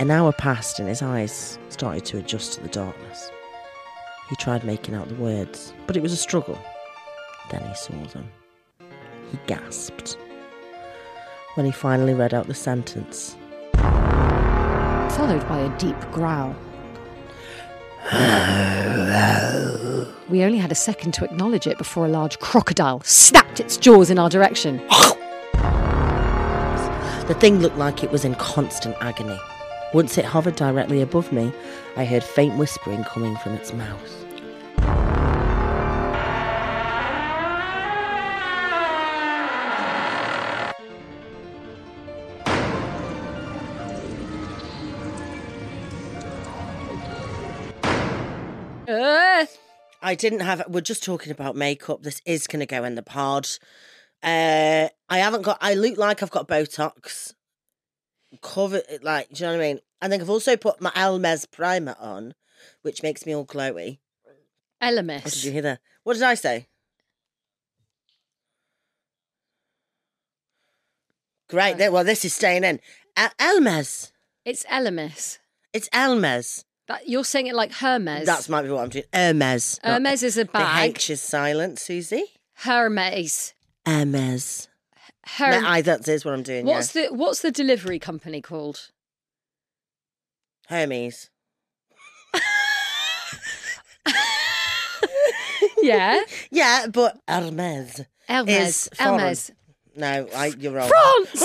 An hour passed and his eyes started to adjust to the darkness. He tried making out the words, but it was a struggle. Then he saw them. He gasped. When he finally read out the sentence, Followed by a deep growl. We only had a second to acknowledge it before a large crocodile snapped its jaws in our direction. the thing looked like it was in constant agony. Once it hovered directly above me, I heard faint whispering coming from its mouth. I didn't have. We're just talking about makeup. This is going to go in the pod. Uh, I haven't got. I look like I've got Botox covered. Eh, like, do you know what I mean? I think I've also put my Elmes primer on, which makes me all glowy. Elmes what did you hear there? What did I say? Great. Well, this is staying in. El- Elmes. It's Elemis. It's Elmes. That, you're saying it like Hermes. That might be what I'm doing. Hermes. Hermes is a bag. The. H is silent, Susie. Hermes. Hermes. No, I, that is what I'm doing. what's the What's the delivery company called? Hermes? Yeah, Yeah, but Hermes. Hermes. Hermes. No, I, you're wrong. France.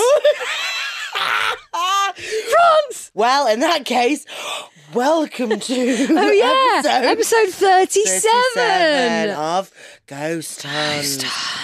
France. well, in that case, welcome to Oh yeah, episode episode thirty-seven. 37 of Ghost Huns. Ghosts, ghosts.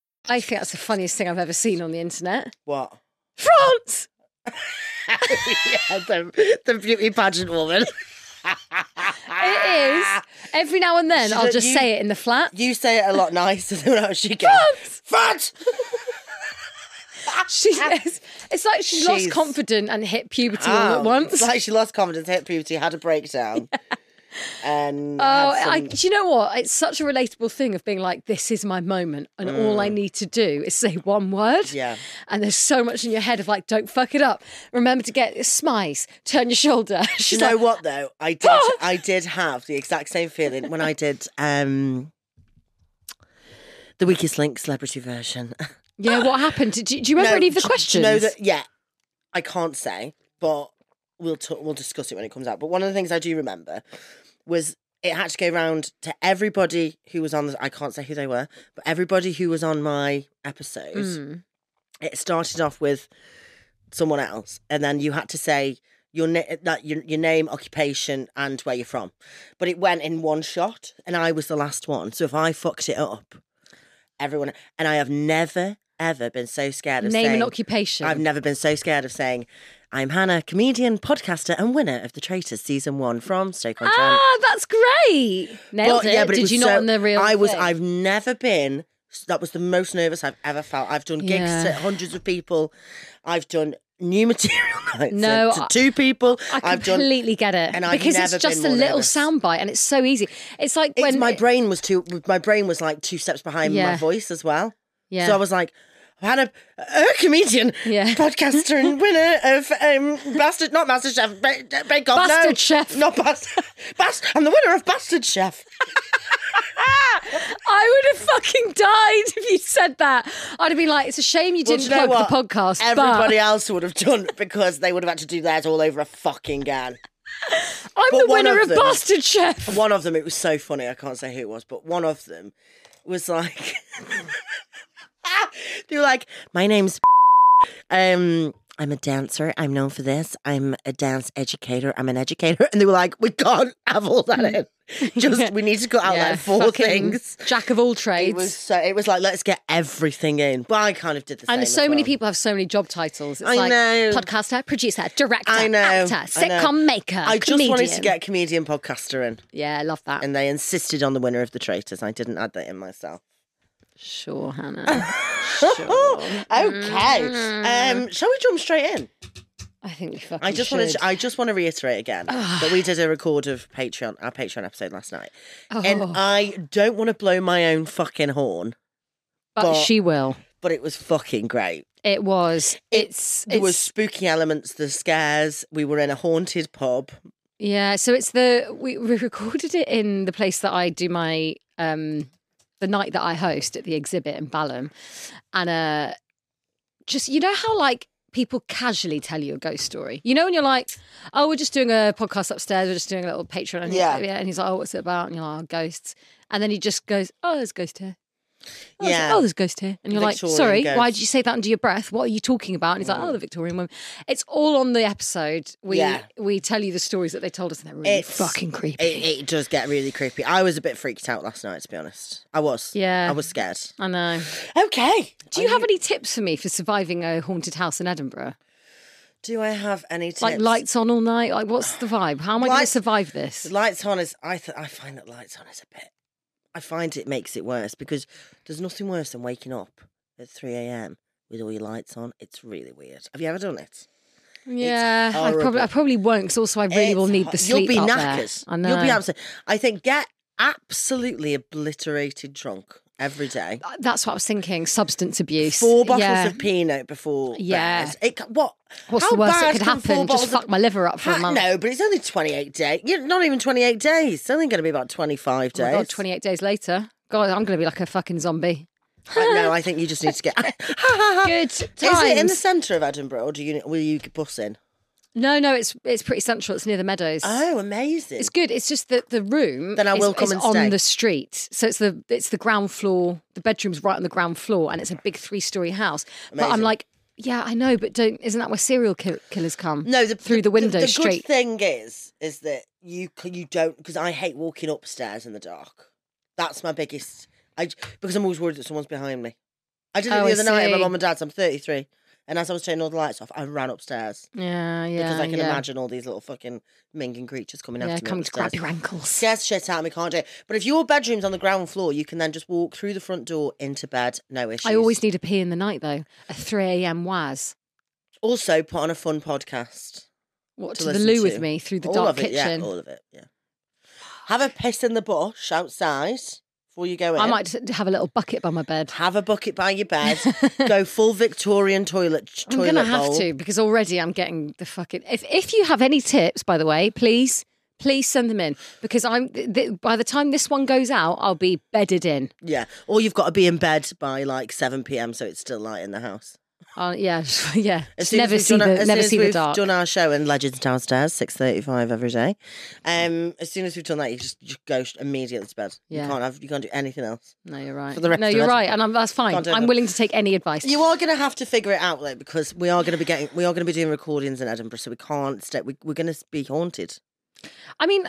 I think that's the funniest thing I've ever seen on the internet. What? France. yeah, the, the beauty pageant woman. It is. Every now and then, She I'll just you- say it in the flat. You say it a lot nicer than how she goes. France! She says, it's like she lost She's- confidence and hit puberty all Oh, at once. It's like she lost confidence, hit puberty, had a breakdown. And Oh, had I, do you know what? It's such a relatable thing of being like, this is my moment, and all I need to do is say one word. Mm. Yeah. And there's so much in your head of like, don't fuck it up. Remember to get smize, turn your shoulder. You know like, what though? I did. I did have the exact same feeling when I did um, the weakest link celebrity version. yeah, what happened? Do, do you remember No, any of the questions? know that? Yeah, I can't say, but we'll talk, we'll discuss it when it comes out. But one of the things I do remember was it had to go round to everybody who was on. The, I can't say who they were, but everybody who was on my episode. Mm. It started off with someone else, and then you had to say your na- that your, your name, occupation, and where you're from. But it went in one shot, and I was the last one. So if I fucked it up, everyone and I have never ever been so scared of Name saying, and occupation. I've never been so scared of saying, I'm Hannah, comedian, podcaster, and winner of The Traitors season one from Stoke on Trent. Ah, that's great. Nailed it. it Did was you not so- on the real? I was. thing? I've never been. That was the most nervous I've ever felt. I've done gigs Yeah. to hundreds of people. I've done new material nights No, to I- two people. I have done. completely get it and I've because never it's just a been more little nervous. soundbite and it's so easy. It's like It's when my brain was too. My brain was like two steps behind Yeah. my voice as well. Yeah. So I was like, Hannah, a comedian, Yeah. podcaster, and winner of um, Bastard, not Master Chef, Bake Bake Off. no, Bastard Chef. not Bastard. Bast- I'm the winner of Bastard Chef. I would have fucking died if you said that. I'd have been like, it's a shame you didn't do you know plug the podcast. Everybody but else would have done because they would have had to do theirs all over a fucking gan. I'm but the winner of of, them- Bastard Chef. One of them, it was so funny. I can't say who it was, but one of them was like, they were like, "My name's," um, I'm a dancer. I'm known for this. I'm a dance educator. I'm an educator. And they were like, we can't have all that in. Just, we need to cut out like four things. Jack of all It trades. was so. It was like let's get everything in. But I kind of did the same. and so many well. people have so many job titles. It's I like know. podcaster, producer, director, I know. actor, I know. sitcom maker, I just wanted to get comedian podcaster in, Yeah, I love that. and they insisted on the winner of the traitors. I didn't add that in myself. Sure, Hannah. sure. Okay. Um, shall we jump straight in? I think we fucking I just should. want to. I just want to reiterate again that we did a record of Patreon, our Patreon episode last night, and Oh. I don't want to blow my own fucking horn, but, but- she will. but it was fucking great. It was. It's. There was it's spooky elements, the scares. We were in a haunted pub. yeah. So it's the we, we recorded it in the place that I do my um the night that I host at the exhibit in Balham, and uh, just you know how like people casually tell you a ghost story. You know when you're like, oh, we're just doing a podcast upstairs. We're just doing a little Patreon. And Yeah. yeah. And he's like, oh, what's it about? And you're like, oh, ghosts. And then he just goes, oh, there's a ghost here. Oh, there's- Yeah. Oh, there's a ghost here. And you're Victorian like, sorry, why did you say that under your breath? What are you talking about? And he's like, mm. oh, the Victorian woman. It's all on the episode. We Yeah. we tell you the stories that they told us, and they're really It's fucking creepy. It, it does get really creepy. I was a bit freaked out last night, to be honest. I was. Yeah. I was scared. I know. Okay. Do you have any tips for me for surviving a haunted house in Edinburgh? Do I have any tips? Like lights on all night? Like, what's the vibe? How am I going to survive this? Lights on is. I th- I find that lights on is a bit. I find it makes it worse because there's nothing worse than waking up at three a.m. with all your lights on. It's really weird. Have you ever done it? Yeah, I probably I probably won't because also I really will need the sleep. You'll be there. I know. You'll be absolutely. I think get absolutely obliterated drunk every day. Uh, that's what I was thinking. Substance abuse. Four bottles yeah. of peanut before. Yeah. bed. It, what? What's how the worst that could happen? Just bottles of- fuck my liver up for a month. No, but it's only 28 days. You're not even 28 days. It's only going to be about 25 Oh days. God, 28 days later. God, I'm going to be like a fucking zombie. I- no, I think you just need to get. Good Is it in the centre of Edinburgh, or do you will you bus in? No, no, it's it's pretty central. It's near the meadows. Oh, amazing! It's good. It's just that the room Then I is- will come is and on stay. the street. So it's the it's the ground floor. The bedroom's right on the ground floor, and it's a big three story house. But I'm Amazing. like, yeah, I know, but don't isn't that where serial kill- killers come? no, the, through the window The, straight. good thing is, is that you c- you don't because I hate walking upstairs in the dark. That's my biggest. I because I'm always worried that someone's behind me. I did it Oh, the I other night at my see. mum and dad's. I'm 33, and as I was turning all the lights off, I ran upstairs Yeah, yeah. because I can yeah. imagine all these little fucking minging creatures coming Yeah, after me. coming to grab your ankles. scares the shit out of me, can't do it. But if your bedroom's on the ground floor, you can then just walk through the front door into bed, no issues. I always need a pee in the night though. A 3 a.m. was. also put on a fun podcast. What To to, the loo to. with me through the all dark of it, kitchen. yeah, all of it, yeah. Have a piss in the bush outside before you go in. I might just have a little bucket by my bed. have a bucket by your bed. go full Victorian toilet. I'm toilet gonna have bowl. to because already I'm getting the fucking. If if you have any tips, by the way, please please send them in because I'm. Th- th- by the time this one goes out, I'll be bedded in. Yeah, or you've got to be in bed by like seven p.m. so it's still light in the house. Uh, yeah, yeah. As Just soon as never see done the never see the we've dark. Done our show in Legends Downstairs, six thirty-five every day. Um, as soon as we've done that, you just, just go immediately to bed. Yeah. You can't have, you can't do anything else. No, you're right. for the rest no, you're right, and I'm, that's fine. I'm willing to take any advice. You are going to have to figure it out though, because we are going to be getting, we are going to be doing recordings in Edinburgh, so we can't stay. We, we're going to be haunted. I mean,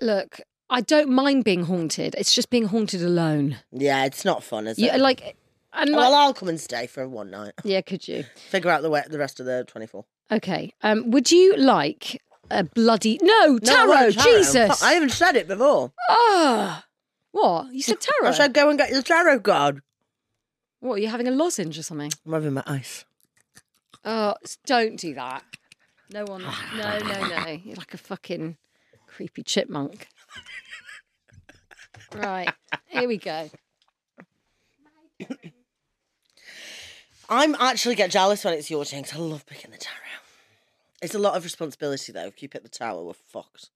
look, I don't mind being haunted. It's just being haunted alone. Yeah, it's not fun, is it? You, like, and like, well, I'll come and stay for one night. yeah, could you? Figure out the way, the rest of the twenty-four. Okay. Um, would you like a bloody no No, tarot? want tarot. Jesus. I haven't said it before. Ah, what you said tarot? I said go and get your tarot card. What are you having a lozenge or something? I'm having my ice. Oh, don't do that. No one. No, no, no. You're like a fucking creepy chipmunk. Right. Here we go. I'm actually get jealous when it's your turn 'cause I love picking the tarot. It's a lot of responsibility though. If you pick the tower, we're fucked.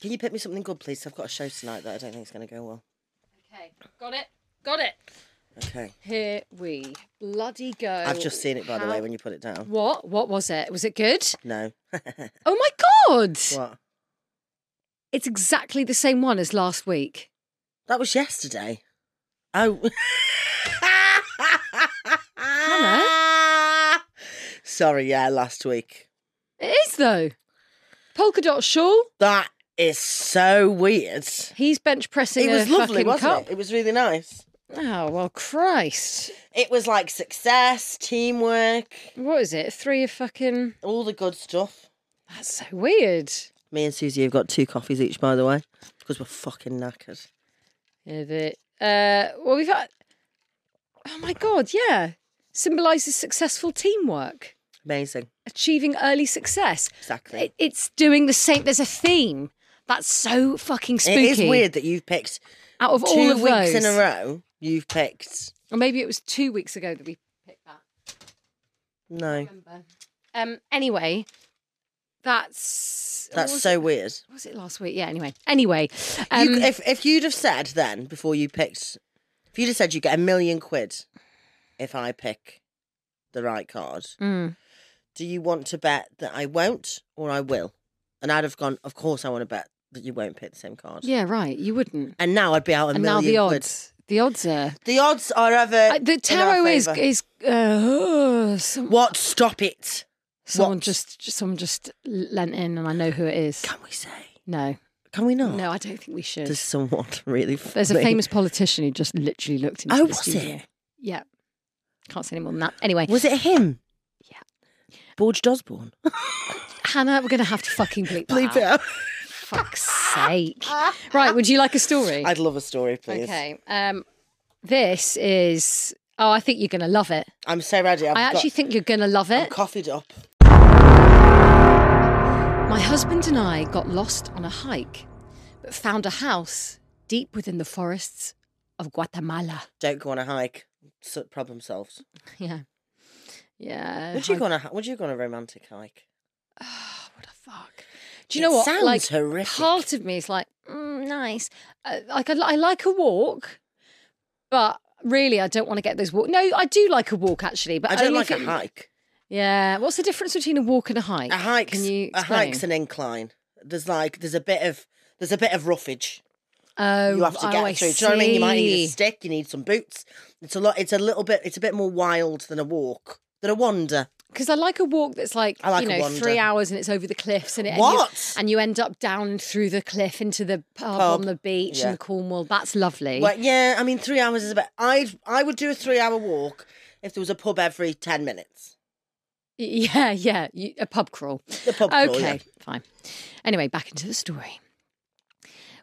Can you pick me something good, please? I've got a show tonight that I don't think is going to go well. Okay. Got it. Got it. Okay. Here we bloody go. I've just seen it by the way when you put it down. What? What was it? Was it good? No. Oh my god! what? It's exactly the same one as last week. That was yesterday. Oh. Sorry, yeah, last week. It is though. Polka dot shawl. That is so weird. He's bench pressing It was a lovely, fucking wasn't cup. it? It was really nice. Oh well, Christ! It was like success, teamwork, What is it? Three of fucking. all the good stuff. That's so weird. Me and Susie have got two coffees each, by the way, because we're fucking knackered. Yeah, the, uh, well, we've had. Oh my god! Yeah, symbolises successful teamwork, Amazing. achieving early success. Exactly. It, it's doing the same. There's a theme. That's so fucking spooky. It is weird that you've picked Out of all of weeks those, in a row. You've picked or maybe it was two weeks ago that we picked that. no. remember. Um. Anyway, that's That's so it? weird. was it last week? Yeah. Anyway. Anyway. Um, you, if if you'd have said then before you picked, if you'd have said you get a million quid if I pick the right card, mm, do you want to bet that I won't or I will? And I'd have gone. Of course, I want to bet that you won't pick the same card. yeah. Right. You wouldn't. And now I'd be out a and now million the quid. odds. The odds are. The odds are ever. Uh, the tarot is is. Uh, some- What? Stop it! someone what? just someone just lent in, and I know who it is. Can we say? No, Can we not? no, I don't think we should. There's someone really. There's a famous politician who just literally looked into Oh, the was studio. it? Yeah, can't say any more than that. Anyway, Was it him? Borge Dosborne. Hannah, we're gonna have to fucking bleep, that Bleep it out. Fuck's sake! right, would you like a story? I'd love a story, please. Okay. Um, this is. Oh, I think you're gonna love it. I'm so ready. I've I actually got, think you're gonna love I'm it. coffeeed up. My husband and I got lost on a hike, but found a house deep within the forests of Guatemala. Don't go on a hike. So, problem solved. Yeah. Yeah. Would you go on a Would you go on a romantic hike? Oh, what a fuck. Do you know It what? sounds like, horrific. part of me is like, mm, nice. Uh, like, I, I like a walk, but really, I don't want to get those walk. No, I do like a walk actually, but I don't like a it- hike. Yeah. What's the difference between a walk and a hike? A hike's Can you a hike's an incline. There's like there's a bit of there's a bit of roughage oh, you have to oh, get I through. Do you know what I mean? You might need a stick. You need some boots. It's a lot. It's a little bit. It's a bit more wild than a walk. Than a wander. Because I like a walk that's like, like you know, three hours and it's over the cliffs and it and you- and you, end up down through the cliff into the pub, Pub. on the beach Yeah. in Cornwall. That's lovely. Well, yeah. I mean, three hours is a bit. I I would do a three hour walk if there was a pub every ten minutes. Yeah, yeah, you, a pub crawl. The pub crawl, Okay, yeah. fine. Anyway, back into the story.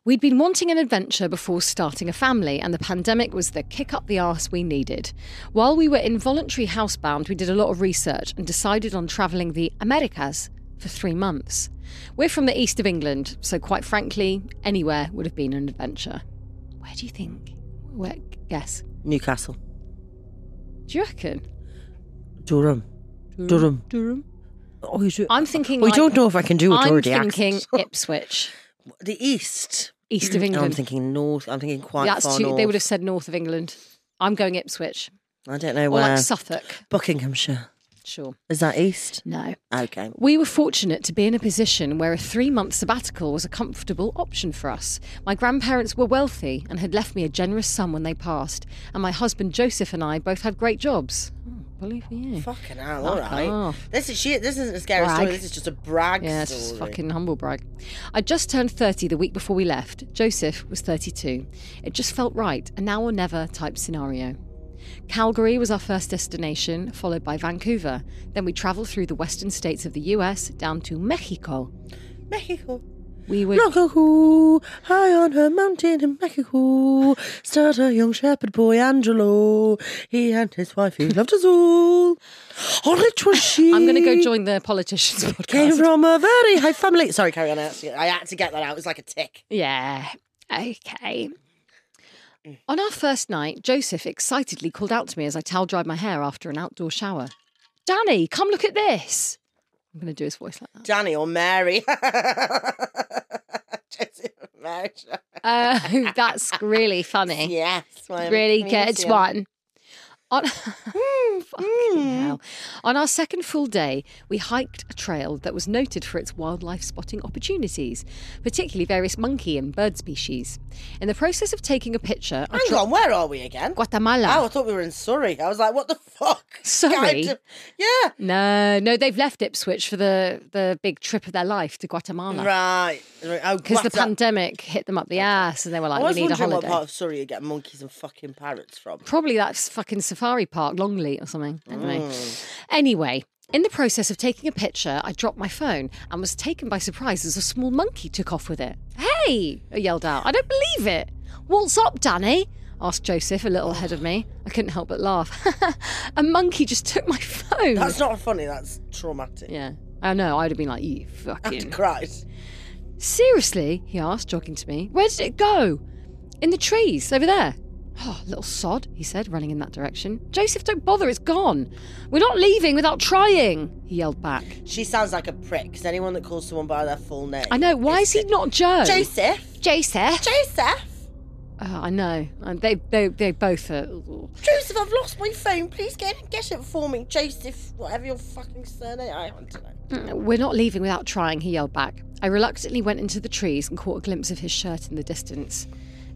We'd been wanting an adventure before starting a family, and the pandemic was the kick up the arse we needed. While we were involuntary housebound, we did a lot of research and decided on travelling the Americas for three months. We're from the east of England, so quite frankly, anywhere would have been an adventure. Where do you think? Where? Guess. Newcastle, Do you reckon? Durham, Durham. Durham. Oh, you do. I'm thinking. we like, don't know if I can do a I'm thinking accent. Ipswich, the east. East of mm. Oh, England. I'm thinking north. I'm thinking quite That's far too, north. they would have said north of England. I'm going Ipswich I don't know or where. like Suffolk. Buckinghamshire. Sure. Is that east? No. Okay. We were fortunate to be in a position where a three month sabbatical was a comfortable option for us. My grandparents were wealthy and had left me a generous sum when they passed, and my husband Joseph and I both had great jobs. Oh, bully for you. Fucking hell, all Fuck right. off. This is she. This isn't a scary Brag. story. This is just a brag Yeah, it's story. just fucking humble brag. I just turned 30 the week before we left. Joseph was 32. It just felt right, a now or never type scenario. Calgary was our first destination, followed by Vancouver. Then we travelled through the western states of the US down to Mexico. Mexico. We were Mexico, high on her mountain in Mexico, started a young shepherd boy, Angelo. He and his wife, he loved us all. On rich was she. I'm going to go join the politicians Came from a very high family. Sorry, carry on. I had, to, I had to get that out. It was like a tick. Yeah. Okay. On our first night, Joseph excitedly called out to me as I towel dried my hair after an outdoor shower. Danny, come look at this. I'm going to do his voice like that. Danny or Mary. Oh, that's really funny. Yes. well, Really good yeah. one. On, hmm, hmm. hell. On our second full day, we hiked a trail that was noted for its wildlife spotting opportunities, particularly various monkey and bird species. In the process of taking a picture, I Hang on, where are we again? Guatemala. Oh, I thought we were in Surrey. I was like, what the fuck? Surrey? Of- Yeah. No, no, they've left Ipswich for the, the big trip of their life to Guatemala. Right. right. Oh, Because the pandemic hit them up the ass and they were like, we need a wondering what holiday. part of Surrey you get monkeys and fucking parrots from. Probably that's fucking Safari Park, Longleat or something. Anyway. Mm. Anyway, in the process of taking a picture, I dropped my phone and was taken by surprise as a small monkey took off with it. Hey! I yelled out. I don't believe it. What's up, Danny? asked Joseph, a little ahead of me. I couldn't help but laugh. a monkey just took my phone. That's not funny. That's traumatic. yeah. I know, I'd have been like, you I'd fucking. cried. Seriously? He asked, jogging to me. Where did it go? In the trees, over there. Oh, little sod, he said, running in that direction. Joseph, don't bother, it's gone. We're not leaving without trying, he yelled back. She sounds like a prick. Because anyone that calls someone by their full name. I know, why is he not Joe? Joseph. Joseph. Joseph. Oh, I know. And they, they, they both are. Joseph, I've lost my phone. Please get get it for me. Joseph, whatever your fucking surname. I don't know. Mm, we're not leaving without trying, he yelled back. I reluctantly went into the trees and caught a glimpse of his shirt in the distance.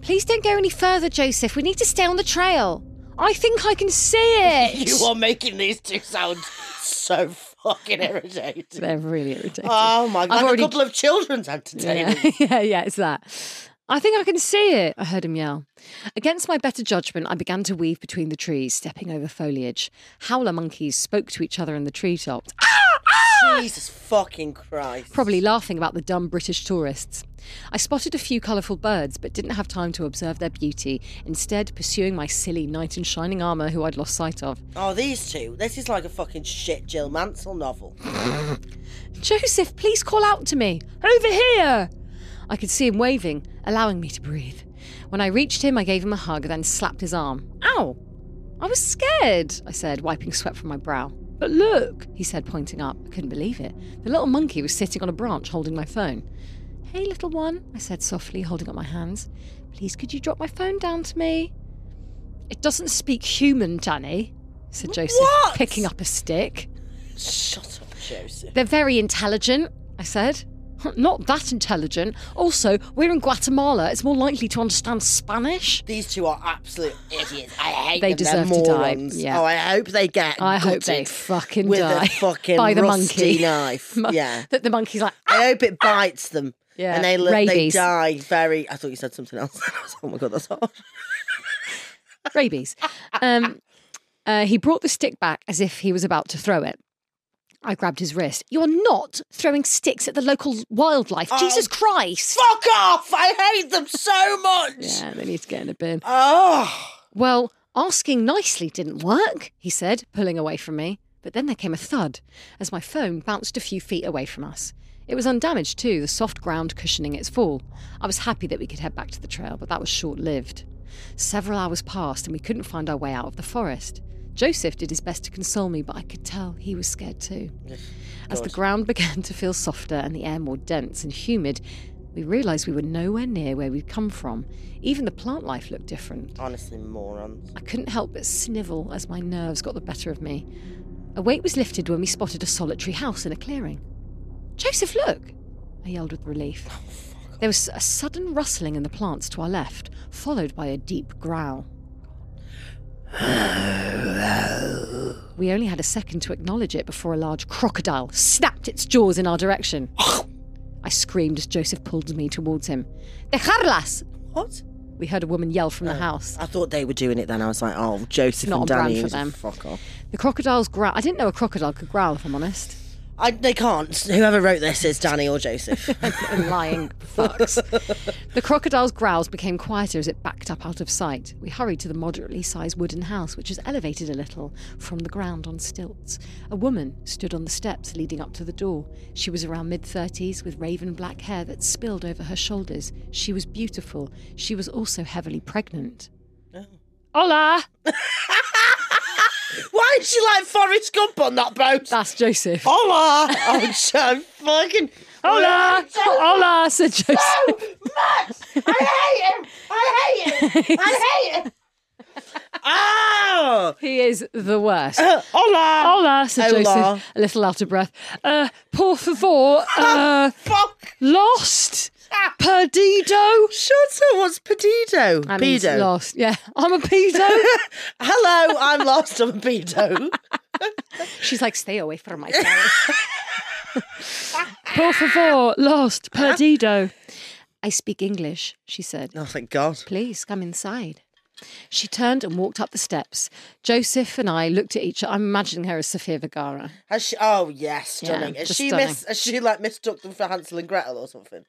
Please don't go any further, Joseph. We need to stay on the trail. I think I can see it. You are making these two sound so fucking irritating. They're really irritating. Oh my god! I've already- A couple of children's entertainment. Yeah, yeah, yeah, it's that. I think I can see it, I heard him yell. Against my better judgment, I began to weave between the trees, stepping over foliage. Howler monkeys spoke to each other in the treetops, Ah! Jesus fucking Christ! probably laughing about the dumb British tourists. I spotted a few colourful birds, but didn't have time to observe their beauty, instead, pursuing my silly knight in shining armour who I'd lost sight of. Oh, these two. This is like a fucking shit Jill Mansell novel. Joseph, please call out to me. Over here! I could see him waving, allowing me to breathe. When I reached him, I gave him a hug, then slapped his arm. Ow! I was scared, I said, wiping sweat from my brow. But look, he said, pointing up. I couldn't believe it. The little monkey was sitting on a branch holding my phone. Hey, little one, I said softly, holding up my hands. Please, could you drop my phone down to me? It doesn't speak human, Danny, said Joseph, What? picking up a stick. Shut up, Joseph. They're very intelligent, I said. Not that intelligent. Also, we're in Guatemala. It's more likely to understand Spanish. These two are absolute idiots. I hate They them. deserve They're to die, yeah. Oh, I hope they get. I hope they fucking with die a fucking by the rusty monkey. knife. Yeah. That the monkey's like, I hope it bites them. Yeah, And they li- they die very. I thought you said something else. Oh my god, that's hard. rabies. Um, uh, he brought the stick back as if he was about to throw it. I grabbed his wrist. You're not throwing sticks at the local wildlife. Oh. Jesus Christ. Fuck off! I hate them so much. Yeah, they need to get in a bin. Oh. Well, asking nicely didn't work, he said, pulling away from me. But then there came a thud as my phone bounced a few feet away from us. It was undamaged too, the soft ground cushioning its fall. I was happy that we could head back to the trail, but that was short lived. Several hours passed and we couldn't find our way out of the forest. Joseph did his best to console me, but I could tell he was scared too. As the ground began to feel softer and the air more dense and humid, we realised we were nowhere near where we'd come from. Even the plant life looked different. Honestly, morons. I couldn't help but snivel as my nerves got the better of me. A weight was lifted when we spotted a solitary house in a clearing. Joseph, look! I yelled with relief. Oh, there was a sudden rustling in the plants to our left, followed by a deep growl. We only had a second to acknowledge it before a large crocodile snapped its jaws in our direction. I screamed as Joseph pulled me towards him. Dejarlas! What? We heard a woman yell from the oh, house. I thought they were doing it then. I was like, oh, Joseph Not and on brand Danny. for them. Fuck off. The crocodile's growl. I didn't know a crocodile could growl, if I'm honest. I, they can't. Whoever wrote this is Danny or Joseph. Lying fucks. The crocodile's growls became quieter as it backed up out of sight. We hurried to the moderately sized wooden house, which was elevated a little from the ground on stilts. A woman stood on the steps leading up to the door. She was around mid 30s with raven black hair that spilled over her shoulders. She was beautiful. She was also heavily pregnant. Oh. Hola! Why is she like Forrest Gump on that boat? That's Joseph. Hola! I'm so fucking. Hola! Hola, said Joseph. Max! I hate him! I hate him! I hate him! Oh! He is the worst. Hola! Hola, said Hola. Joseph, a little out of breath. Uh, por favor, uh, Fuck! lost, perdido. Shut up, what's Perdido? That means Pedo. lost. Yeah, I'm a pedo. Hello, I'm lost, I'm a pedo. She's like, stay away from my por favor, lost, perdido. I speak English, she said. oh, thank God. Please come inside. She turned and walked up the steps. Joseph and I looked at each other. I'm imagining her as Sofia Vergara. Has she? Oh, yes, stunning. Yeah, has she stunning. miss? Has she like mistook them for Hansel and Gretel or something?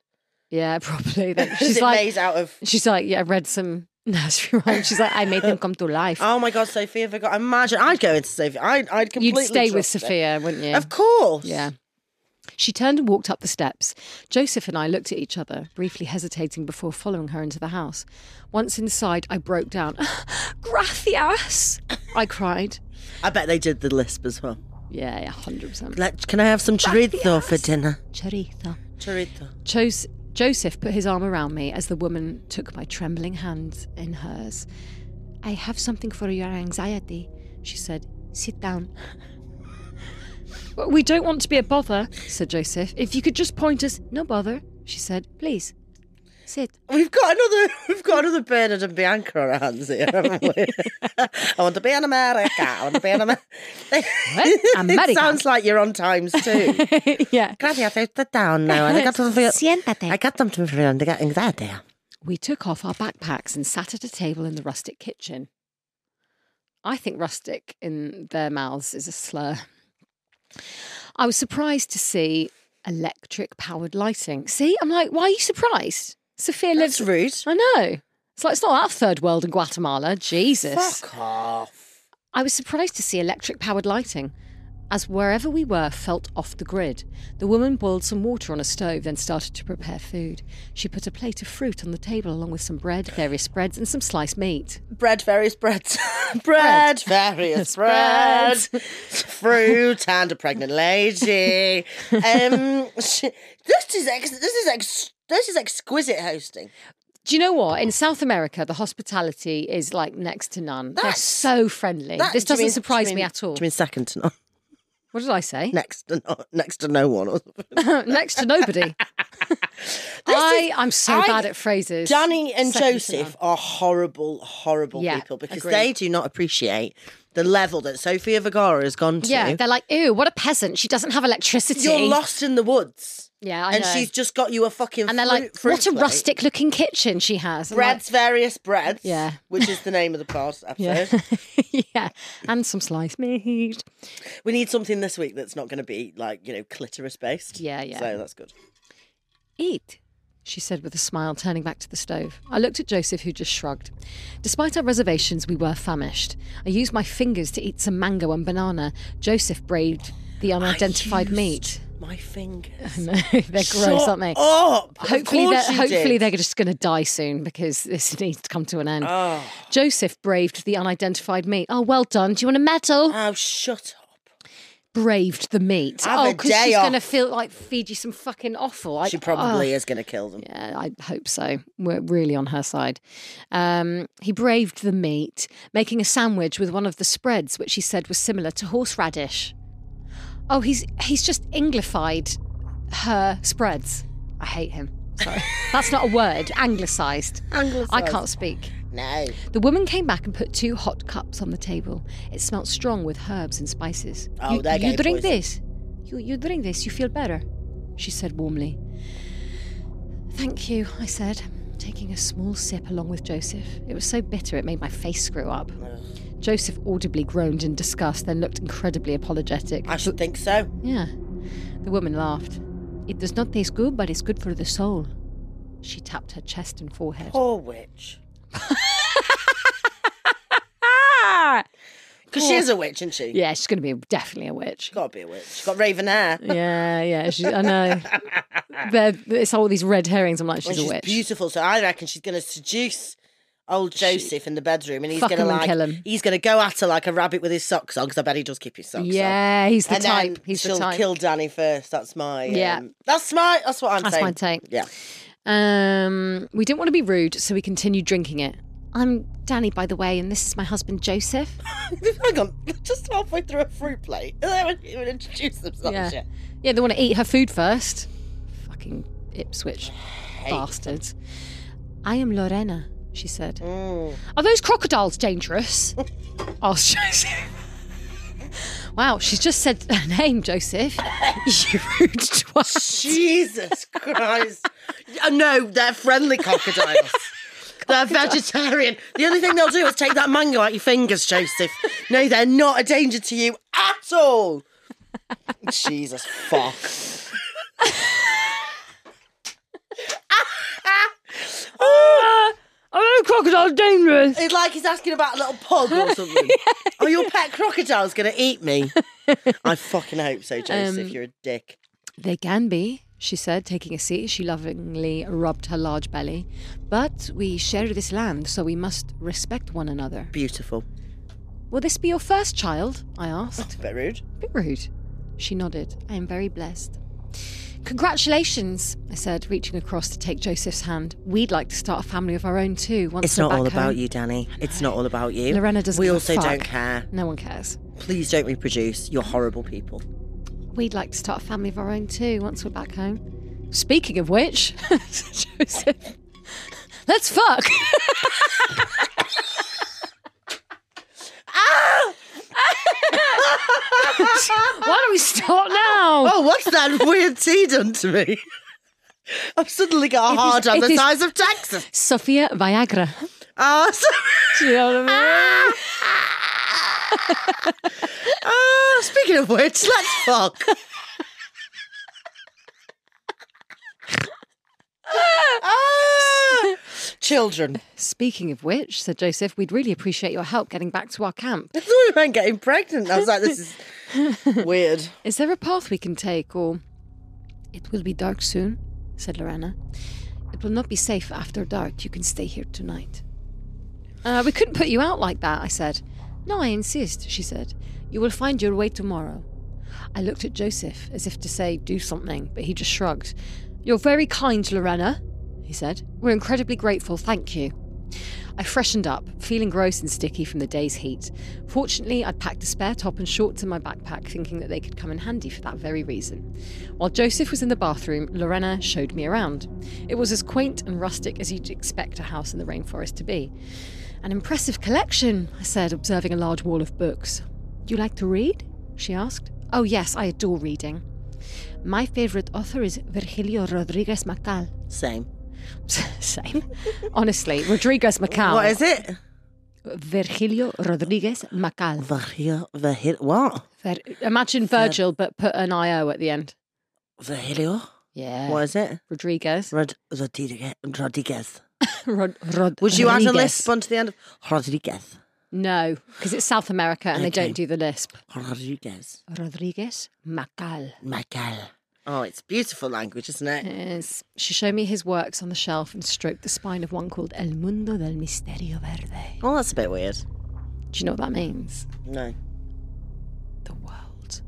Yeah, probably. She's like, made out of? she's like, yeah, I read some nursery rhymes. She's like, I made them come to life. Oh my God, Sofia Vergara. Imagine I'd go into Sofia. I'd, I'd completely You'd stay with. Sofia, wouldn't you? Of course. Yeah. She turned and walked up the steps. Joseph and I looked at each other, briefly hesitating before following her into the house. Once inside, I broke down. Gracias! I cried. I bet they did the lisp as well. Yeah, yeah, 100%. Let, can I have some chorizo for dinner? Chorizo. Chorizo. Jos- Joseph put his arm around me as the woman took my trembling hand in hers. I have something for your anxiety, she said. Sit down. We don't want to be a bother, said Joseph. If you could just point us. No bother, she said. Please, sit. We've got another. We've got another Bernard and Bianca on our hands here, haven't we? I want to be in America. I want to be in America. it America. sounds like you're on times too. yeah. Gracias, sit down now. I got them. Siéntate. I got them for you to get anxiety. We took off our backpacks and sat at a table in the rustic kitchen. I think rustic in their mouths is a slur. I was surprised to see electric powered lighting. See, I'm like, why are you surprised? Sofia That's lives. rude. I know. It's like it's not that third world in Guatemala. Jesus. Fuck off. I was surprised to see electric powered lighting, as wherever we were felt off the grid. The woman boiled some water on a stove, then started to prepare food. She put a plate of fruit on the table along with some bread, various breads, and some sliced meat. Bread, various breads. bread, various bread. Fruit and a pregnant lady. Um, sh- this is ex- this is ex- this is exquisite hosting. Do you know what? In South America, the hospitality is like next to none. They're so friendly. That- this do doesn't mean- surprise do you me mean- at all. Do you mean second to none? What did I say? Next to no, next to no one. or something? next to nobody. I, I'm so I- bad at phrases. Danny and Second to Joseph are horrible, horrible Yeah, people because agreed. they do not appreciate the level that Sofia Vergara has gone to. Yeah, they're like, ew, what a peasant. She doesn't have electricity. You're lost in the woods. Yeah, I and know. she's just got you a fucking and they're like, fruit what a plate. rustic looking kitchen she has. I'm like, breads, various breads. Yeah. which is the name of the pod yeah. yeah. And some sliced meat. we need something this week that's not going to be like you know clitoris based. Yeah, yeah. So that's good. Eat, she said with a smile, turning back to the stove. I looked at Joseph, who just shrugged. Despite our reservations, we were famished. I used my fingers to eat some mango and banana. Joseph braved the unidentified meat. My fingers. No, they're gross, Shut aren't they? Up. Hopefully, they're, hopefully did. they're just going to die soon because this needs to come to an end. Oh. Joseph braved the unidentified meat. Oh, well done. Do you want a medal? oh, shut up. Braved the meat. Have oh, a because day she's going to feel like feed you some fucking offal. I, She probably oh. is going to kill them. Yeah, I hope so. We're really on her side. Um, he braved the meat, making a sandwich with one of the spreads, which he said was similar to horseradish. Oh, he's he's just Anglified her spreads. I hate him. Sorry, that's not a word. Anglicised. I can't speak. No. The woman came back and put two hot cups on the table. It smelt strong with herbs and spices. Oh, you, they're you drink poisoned. this. You you drink this. You feel better, she said warmly. Thank you, I said, taking a small sip along with Joseph. It was so bitter it made my face screw up. Joseph audibly groaned in disgust, then looked incredibly apologetic. I should think so. Yeah. The woman laughed. It does not taste good, but it's good for the soul. She tapped her chest and forehead. Poor witch. Because she is a witch, isn't she? Yeah, she's going to be definitely a witch. She's got to be a witch. She's got raven hair. Yeah, yeah, she, I know. They're, it's all these red herrings. I'm like, she's, she's a witch. beautiful. So I reckon she's going to seduce old Joseph in the bedroom, and he's Fuck going to him and like kill him. he's going to go at her like a rabbit with his socks on. Because I bet he does keep his socks on. Yeah, he's the and type. Then He's she'll the type. kill Danny first. That's my Yeah. Um, that's my. That's what I'm That's saying. my take. Yeah. Um, we didn't want to be rude, so we continued drinking it. I'm Danny, by the way, and this is my husband Joseph. Hang on, just halfway through a fruit plate. They haven't even introduced themselves Yeah. yet. Yeah, they want to eat her food first. Fucking Ipswich bastards. I am Lorena, she said. Mm. Are those crocodiles dangerous? asked Joseph. Wow, she's just said her name, Joseph. you rude twat. Jesus Christ. Uh, no, they're friendly crocodiles. They're vegetarian. The only thing they'll do is take that mango out your fingers, Joseph. No, they're not a danger to you at all. Jesus fuck. Are those crocodiles dangerous? It's like he's asking about a little pug or something. Are your pet crocodiles going to eat me? I fucking hope so, Joseph. Um, You're a dick. They can be, she said, taking a seat. She lovingly rubbed her large belly. But we share this land, so we must respect one another. Beautiful. Will this be your first child? I asked. Bit rude. bit rude. She nodded. I am very blessed. Congratulations, I said, reaching across to take Joseph's hand. We'd like to start a family of our own too. Once It's we're back. It's not all back about you, Danny. It's not all about you. Lorena doesn't We also don't care. No one cares. Please don't reproduce. You're horrible people. We'd like to start a family of our own too once we're back home. Speaking of which, Joseph, let's fuck. Ah! Why don't we start now? Oh, what's that weird tea done to me? I've suddenly got a It hard on it the is- size of Texas. Sophia Viagra. Ah, so- Do you know what I mean? oh, speaking of which, let's fuck. Children. Speaking of which, said Joseph, we'd really appreciate your help getting back to our camp. I thought we weren't getting pregnant. I was like, this is weird. Is there a path we can take, or it will be dark soon? said Lorena. It will not be safe after dark. You can stay here tonight. Uh, we couldn't put you out like that, I said. No, I insist, she said. You will find your way tomorrow. I looked at Joseph as if to say, do something, but he just shrugged. You're very kind, Lorena, he said. We're incredibly grateful, thank you. I freshened up, feeling gross and sticky from the day's heat. Fortunately, I'd packed a spare top and shorts in my backpack, thinking that they could come in handy for that very reason. While Joseph was in the bathroom, Lorena showed me around. It was as quaint and rustic as you'd expect a house in the rainforest to be. An impressive collection, I said, observing a large wall of books. You like to read? she asked. Oh, yes, I adore reading. My favourite author is Virgilio Rodriguez Macal. Same. Same. Honestly, Rodriguez Macal. What is it? Virgilio Rodriguez Macal. Virgilio, Virgil, what? Vir- Imagine Virgil, but put an IO at the end. Virgilio? Yeah. What is it? Rodriguez. Rod, Rodriguez. Rodriguez. Rod- Rod- Would you add a Rodriguez. lisp onto the end of Rodriguez? No, because it's South America and they Okay. don't do the lisp. Rodriguez. Rodriguez Macal. Michael. Oh, it's beautiful language, isn't it? it? Is she showed me his works on the shelf and stroked the spine of one called El Mundo del Misterio Verde. Oh, that's a bit weird. Do you know what that means? No. The world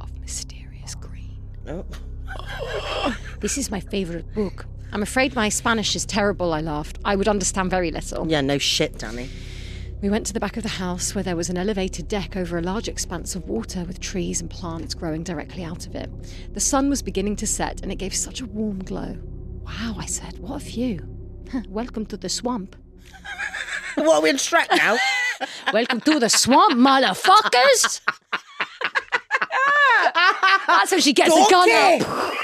of mysterious green. No. This is my favourite book. I'm afraid my Spanish is terrible, I laughed. I would understand very little. Yeah, no shit, Danny. We went to the back of the house where there was an elevated deck over a large expanse of water with trees and plants growing directly out of it. The sun was beginning to set and it gave such a warm glow. Wow, I said, what a view. Welcome to the swamp. What are we in Shrek now? Welcome to the swamp, motherfuckers! That's how she gets a gun up.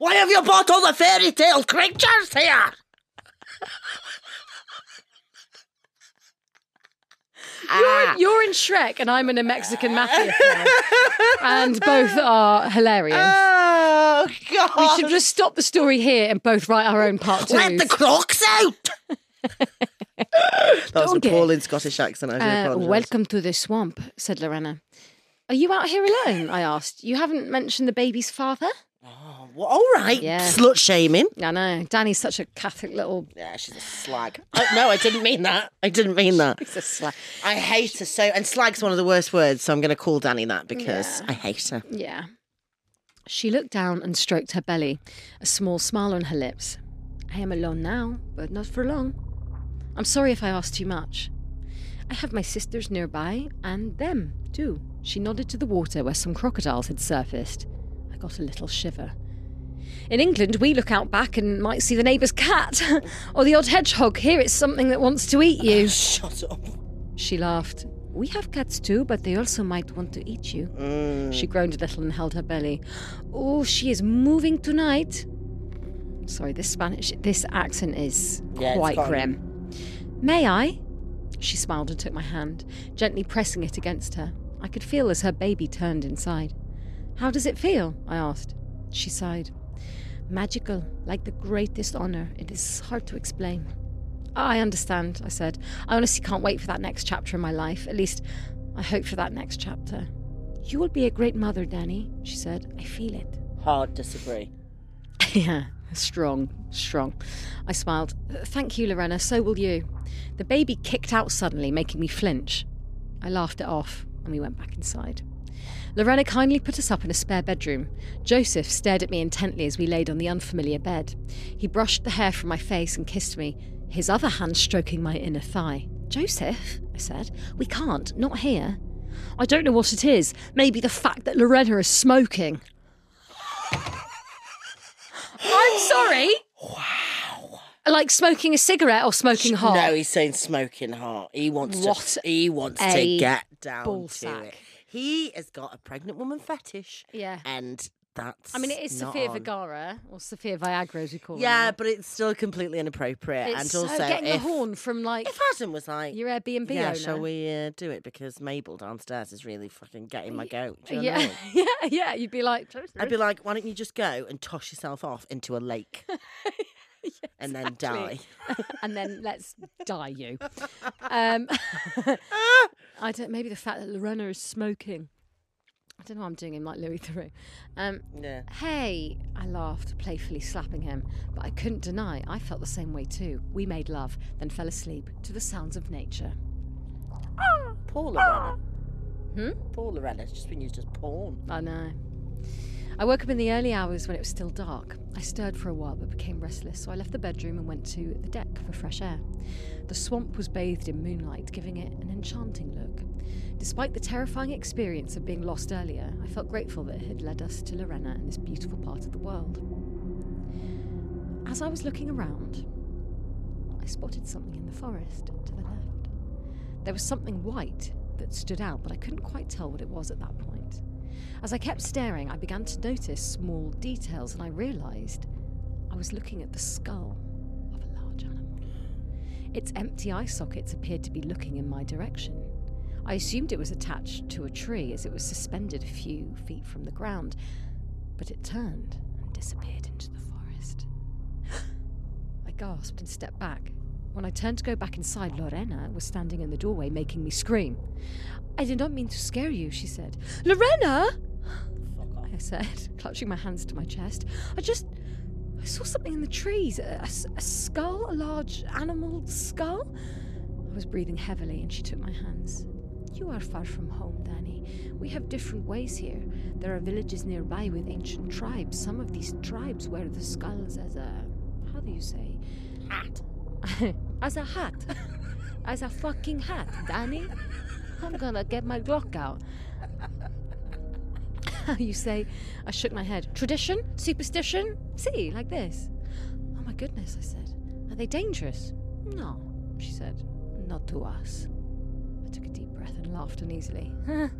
Why have you brought all the fairy tale creatures here? You're, you're in Shrek and I'm in a Mexican mafia film. and both are hilarious. Oh, God. we should just stop the story here and both write our own part two. Let the clocks out! that was an Donkey. appalling Scottish accent. I do Uh, apologise. welcome to the swamp, said Lorena. Are you out here alone? I asked. You haven't mentioned the baby's father? Well, all right. Yeah. Slut shaming. I know. Danny's such a Catholic little. Yeah, she's a slag. Oh, no, I didn't mean that. I didn't mean that. It's a slag. I hate her so. And slag's one of the worst words, so I'm going to call Danny that because I hate her. Yeah. She looked down and stroked her belly, a small smile on her lips. I am alone now, but not for long. I'm sorry if I asked too much. I have my sisters nearby, and them, too. She nodded to the water where some crocodiles had surfaced. I got a little shiver. In England, we look out back and might see the neighbour's cat, or the odd hedgehog. Here it's something that wants to eat you. Shut up. She laughed. We have cats too, but they also might want to eat you. Mm. She groaned a little and held her belly. Oh, she is moving tonight. Sorry, this Spanish, this accent is Yeah, quite grim. May I? She smiled and took my hand, gently pressing it against her. I could feel as her baby turned inside. How does it feel? I asked. She sighed. Magical, like the greatest honour. It is hard to explain. I understand, I said. I honestly can't wait for that next chapter in my life. At least, I hope for that next chapter. You will be a great mother, Danny, she said. I feel it. Hard disagree. yeah, strong, strong. I smiled. "Uh, Thank you, Lorena. So will you. The baby kicked out suddenly, making me flinch. I laughed it off, and we went back inside. Lorena kindly put us up in a spare bedroom. Joseph stared at me intently as we laid on the unfamiliar bed. He brushed the hair from my face and kissed me, his other hand stroking my inner thigh. Joseph, I said, we can't, not here. I don't know what it is. Maybe the fact that Lorena is smoking. I'm sorry. Wow. Like smoking a cigarette or smoking hot? No, he's saying smoking hot. He wants What to. He wants to get down to ballsack. it. He has got a pregnant woman fetish, Yeah. and that's. I mean, it is not Sofia on. Vergara or Sofia Viagra, as we call. Yeah, but it's still completely inappropriate. it's and so also, getting if, the horn from like if Adam was like, your Airbnb yeah, owner. shall we uh, do it because Mabel downstairs is really fucking getting my goat. Do you know yeah, what I mean? yeah, yeah. You'd be like, I'd be like, why don't you just go and toss yourself off into a lake and then die? and then let's die you. Um, I don't. Maybe the fact that Lorena is smoking. I don't know. what I'm doing him like Louis Theroux. Um, Yeah. Hey, I laughed, playfully slapping him, but I couldn't deny I felt the same way too. We made love, then fell asleep to the sounds of nature. Poor Lorena. Hmm? Poor Lorena. It's just been used as porn. I know. I woke up in the early hours when it was still dark. I stirred for a while but became restless, so I left the bedroom and went to the deck for fresh air. The swamp was bathed in moonlight, giving it an enchanting look. Despite the terrifying experience of being lost earlier, I felt grateful that it had led us to Lorena and this beautiful part of the world. As I was looking around, I spotted something in the forest to the left. There was something white that stood out, but I couldn't quite tell what it was at that point. As I kept staring, I began to notice small details, and I realised I was looking at the skull Its empty eye sockets appeared to be looking in my direction. I assumed it was attached to a tree as it was suspended a few feet from the ground, but it turned and disappeared into the forest. I gasped and stepped back. When I turned to go back inside, Lorena was standing in the doorway making me scream. I did not mean to scare you, she said. Lorena! I said, clutching my hands to my chest. I just. I saw something in the trees—a skull? A large animal skull? I was breathing heavily, and she took my hands. You are far from home, Danny. We have different ways here. There are villages nearby with ancient tribes. Some of these tribes wear the skulls as a. How do you say? Hat. as a hat. as a fucking hat, Danny. I'm gonna get my Glock out. How you say? I shook my head. Tradition? Superstition? See, like this. Oh my goodness, I said. Are they dangerous? No, she said. Not to us. I took a deep breath and laughed uneasily.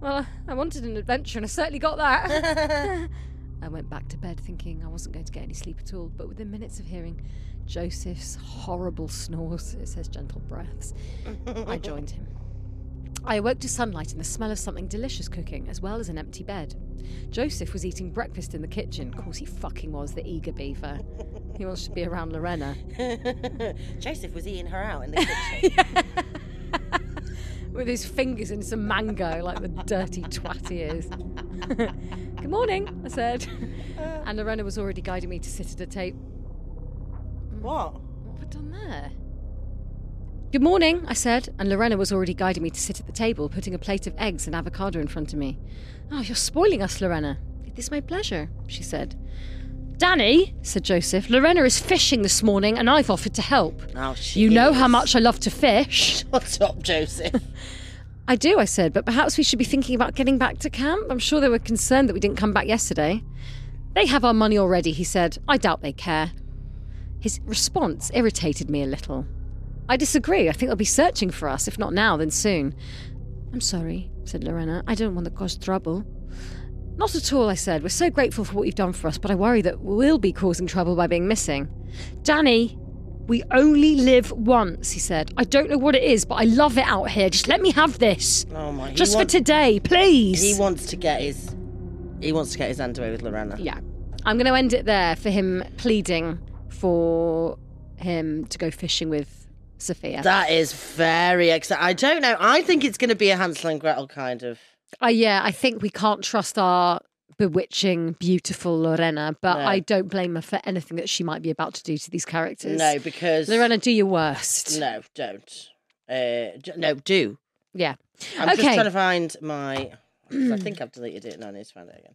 well, I wanted an adventure and I certainly got that. I went back to bed thinking I wasn't going to get any sleep at all, but within minutes of hearing Joseph's horrible snores, it says gentle breaths, I joined him. I awoke to sunlight and the smell of something delicious cooking, as well as an empty bed. Joseph was eating breakfast in the kitchen. Of course, he fucking was, the eager beaver. He wants to be around Lorena. Joseph was eating her out in the kitchen. With his fingers in some mango, like the dirty twat he is. Good morning, I said. Uh. And Lorena was already guiding me to sit at a table. what? What have I done there? Good morning, I said, and Lorena was already guiding me to sit at the table, putting a plate of eggs and avocado in front of me. Oh, you're spoiling us, Lorena. It is my pleasure, she said. Danny, said Joseph, Lorena is fishing this morning and I've offered to help. Oh, she You know how much I love to fish. What's up, Joseph? I do, I said, but perhaps we should be thinking about getting back to camp. I'm sure they were concerned that we didn't come back yesterday. They have our money already, he said. I doubt they care. His response irritated me a little. I disagree. I think they'll be searching for us, if not now, then soon. I'm sorry, said Lorena. I don't want to cause trouble. Not at all, I said. We're so grateful for what you've done for us, but I worry that we'll be causing trouble by being missing. Danny, we only live once, he said. I don't know what it is, but I love it out here. Just let me have this. Oh my! Just for today, please. He wants to get his. He wants to get his hand away with Lorena. yeah. I'm going to end it there for him pleading for him to go fishing with Sofia. That is very exciting. I don't know. I think it's going to be a Hansel and Gretel kind of. Uh, yeah, I think we can't trust our bewitching, beautiful Lorena, but No. I don't blame her for anything that she might be about to do to these characters. No, because Lorena, do your worst. No, don't. Uh, no, do. Yeah. I'm just trying to find my. I think I've deleted it. and I need to find it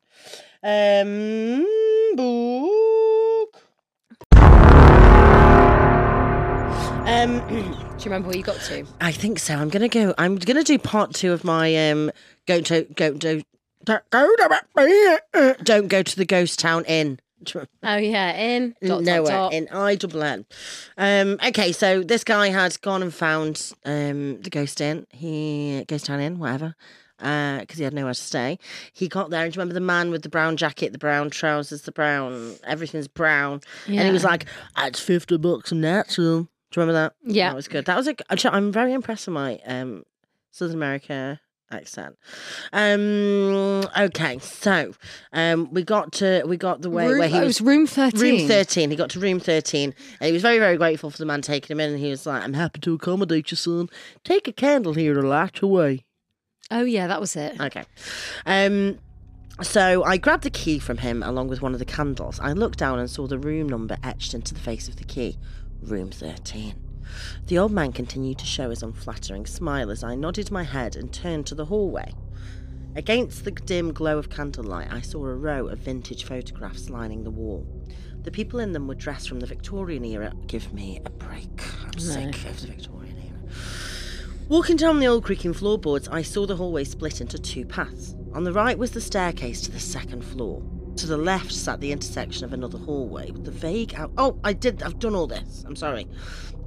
again. Um, book. Um, Do you remember where you got to? I think so. I'm gonna go. I'm gonna do part two of my um. Go to go to. Go to don't go to the ghost town inn. Oh, yeah, in. Dot, Nowhere dot, dot. in I double N. Um, okay, so this guy had gone and found um, the ghost inn. He ghost town inn, whatever, because he had nowhere to stay. He got there, and do you remember the man with the brown jacket, the brown trousers, the brown everything's brown, and he was like, "It's fifty bucks a night." Do you remember that? Yeah. that was good. That was a. actually, I'm very impressed with my um, Southern America accent. Um, okay, so um, we got to we got the way room, where he oh, it was was room 13. Room 13. He got to room 13 and he was very, very grateful for the man taking him in. And he was like, I'm happy to accommodate you, son. Take a candle here to light your way. Oh, yeah, that was it. Okay. Um, so I grabbed the key from him along with one of the candles. I looked down and saw the room number etched into the face of the key room 13. The old man continued to show his unflattering smile as I nodded my head and turned to the hallway. Against the dim glow of candlelight, I saw a row of vintage photographs lining the wall. The people in them were dressed from the Victorian era. Give me a break. I'm sick of the Victorian era. Walking down the old creaking floorboards, I saw the hallway split into two paths. On the right was the staircase to the second floor. To the left sat the intersection of another hallway with the vague out. Oh, I did. I've done all this. I'm sorry.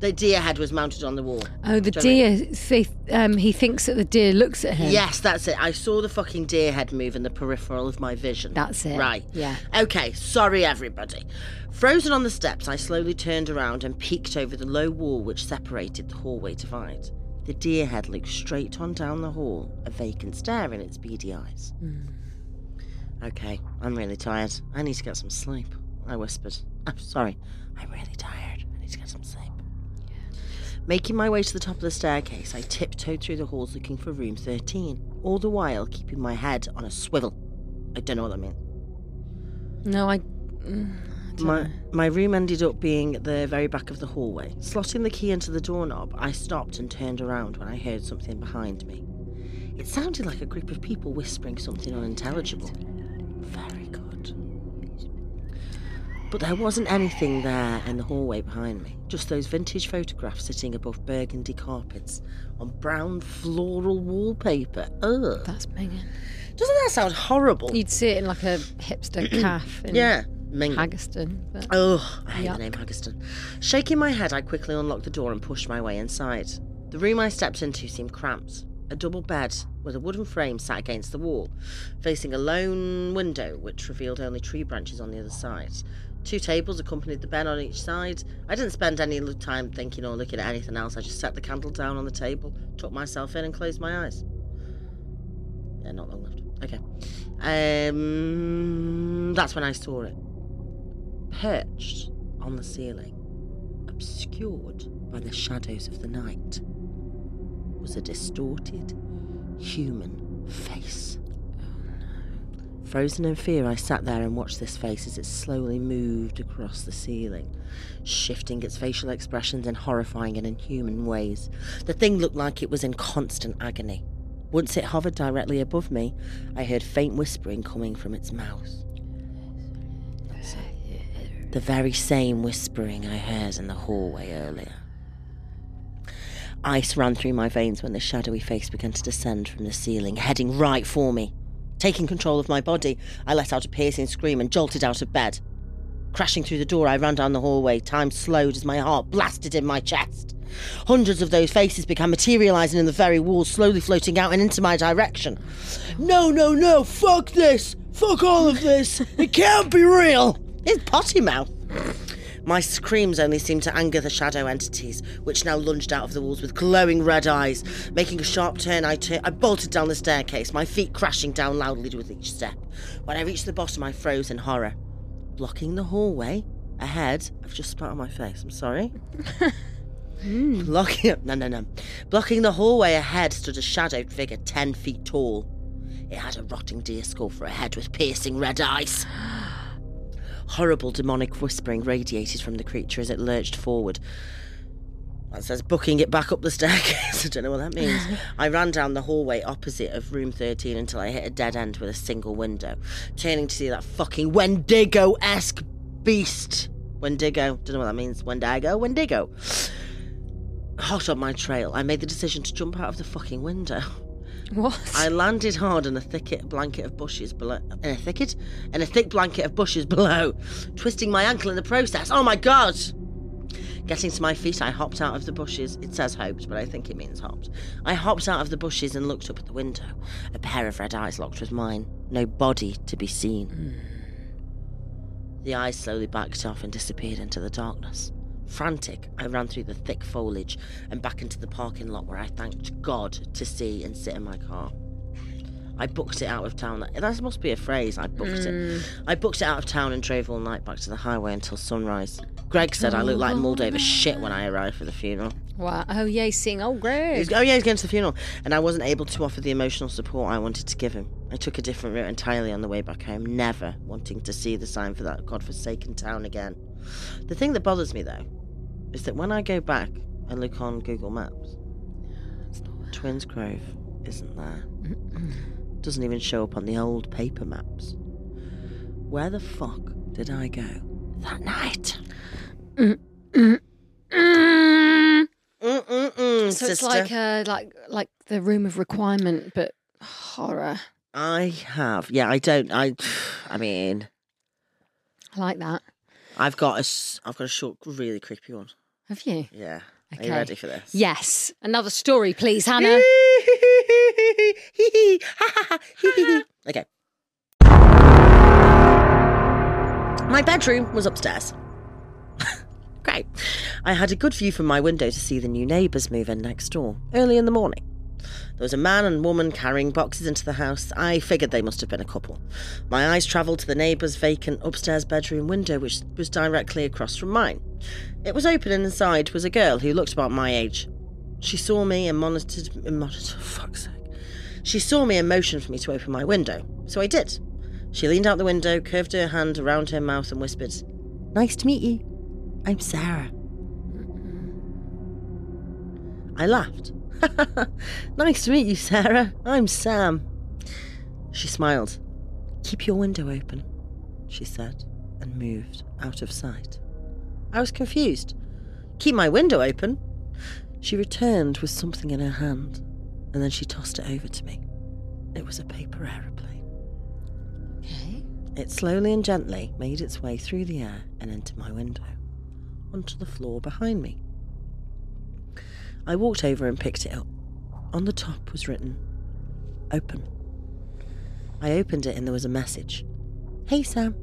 The deer head was mounted on the wall. Oh, the Do you know what I deer. They, um, he thinks that the deer looks at him. Yes, that's it. I saw the fucking deer head move in the peripheral of my vision. That's it. Right. Yeah. Okay, sorry everybody. Frozen on the steps, I slowly turned around and peeked over the low wall which separated the hallway divide. The deer head looked straight on down the hall, a vacant stare in its beady eyes. Okay, I'm really tired. I need to get some sleep. I whispered. I'm sorry. I'm really tired. I need to get some sleep. Making my way to the top of the staircase, I tiptoed through the halls looking for room 13, all the while keeping my head on a swivel. I don't know what that means. No, I. mm, I My, my room ended up being at the very back of the hallway. Slotting the key into the doorknob, I stopped and turned around when I heard something behind me. It sounded like a group of people whispering something unintelligible. Very good. But there wasn't anything there in the hallway behind me. Just those vintage photographs sitting above burgundy carpets on brown floral wallpaper. Ugh. That's Megan. Doesn't that sound horrible? You'd see it in like a hipster cafe in Yeah. Minging. Haggerston. But Oh, I hate Yuck. the name Haggerston. Shaking my head, I quickly unlocked the door and pushed my way inside. The room I stepped into seemed cramped. A double bed with a wooden frame sat against the wall, facing a lone window which revealed only tree branches on the other side. Two tables accompanied the bed on each side. I didn't spend any time thinking or looking at anything else. I just set the candle down on the table, tucked myself in, and closed my eyes. Yeah, not long left. Okay. Um, that's when I saw it perched on the ceiling, obscured by the shadows of the night, was a distorted human face. Frozen in fear, I sat there and watched this face as it slowly moved across the ceiling, shifting its facial expressions in horrifying and inhuman ways. The thing looked like it was in constant agony. Once it hovered directly above me, I heard faint whispering coming from its mouth. The very same whispering I heard in the hallway earlier. Ice ran through my veins when the shadowy face began to descend from the ceiling, heading right for me. Taking control of my body, I let out a piercing scream and jolted out of bed. Crashing through the door, I ran down the hallway. Time slowed as my heart blasted in my chest. Hundreds of those faces began materializing in the very walls, slowly floating out and into my direction. No, no, no, fuck this! Fuck all of this! It can't be real! It's potty mouth. My screams only seemed to anger the shadow entities, which now lunged out of the walls with glowing red eyes. Making a sharp turn, I, tur- I bolted down the staircase, my feet crashing down loudly with each step. When I reached the bottom, I froze in horror. Blocking the hallway ahead, I've just spat on my face, I'm sorry. Hmm. Blocking no no no. Blocking the hallway ahead stood a shadowed figure ten feet tall. It had a rotting deer skull for a head with piercing red eyes. Horrible demonic whispering radiated from the creature as it lurched forward. That says booking it back up the staircase. I don't know what that means. I ran down the hallway opposite of room 13 until I hit a dead end with a single window, turning to see that fucking Wendigo esque beast. Wendigo. Don't know what that means. Wendigo? Wendigo. Hot on my trail, I made the decision to jump out of the fucking window. What? I landed hard in a thicket blanket of bushes below. In a thicket? In a thick blanket of bushes below, twisting my ankle in the process. Oh my god! Getting to my feet, I hopped out of the bushes. It says hoped, but I think it means hopped. I hopped out of the bushes and looked up at the window. A pair of red eyes locked with mine. No body to be seen. Hmm. The eyes slowly backed off and disappeared into the darkness. Frantic, I ran through the thick foliage and back into the parking lot where I thanked God to see and sit in my car. I booked it out of town. That must be a phrase. I booked it. Hmm. I booked it out of town and drove all night back to the highway until sunrise. Greg said I looked like mulled over shit when I arrived for the funeral. Wow. Oh, yay, sing. Oh, He great. was- oh yeah, he's going to the funeral, and I wasn't able to offer the emotional support I wanted to give him. I took a different route entirely on the way back home, never wanting to see the sign for that godforsaken town again. The thing that bothers me though, is that when I go back and look on Google Maps, Twins Grove isn't there. Doesn't even show up on the old paper maps. Where the fuck did I go that night? Mm-mm-mm, So it's like uh, like like the room of requirement, but horror. I have. Yeah, I don't. I. I mean, I like that. I've got a. I've got a short, really creepy one. Have you? Yeah. Are Okay. you ready for this? Yes. Another story, please, Hannah. okay. My bedroom was upstairs. Great. I had a good view from my window to see the new neighbours move in next door early in the morning. There was a man and woman carrying boxes into the house. I figured they must have been a couple. My eyes travelled to the neighbour's vacant upstairs bedroom window, which was directly across from mine. It was open, and inside was a girl who looked about my age. She saw me and monitored. monitored fuck's sake. She saw me and motioned for me to open my window, so I did. She leaned out the window, curved her hand around her mouth, and whispered, Nice to meet you. I'm Sarah. I laughed. nice to meet you, Sarah. I'm Sam. She smiled. Keep your window open, she said, and moved out of sight. I was confused. Keep my window open? She returned with something in her hand, and then she tossed it over to me. It was a paper aeroplane. Okay. It slowly and gently made its way through the air and into my window, onto the floor behind me. I walked over and picked it up. On the top was written, Open. I opened it and there was a message Hey Sam,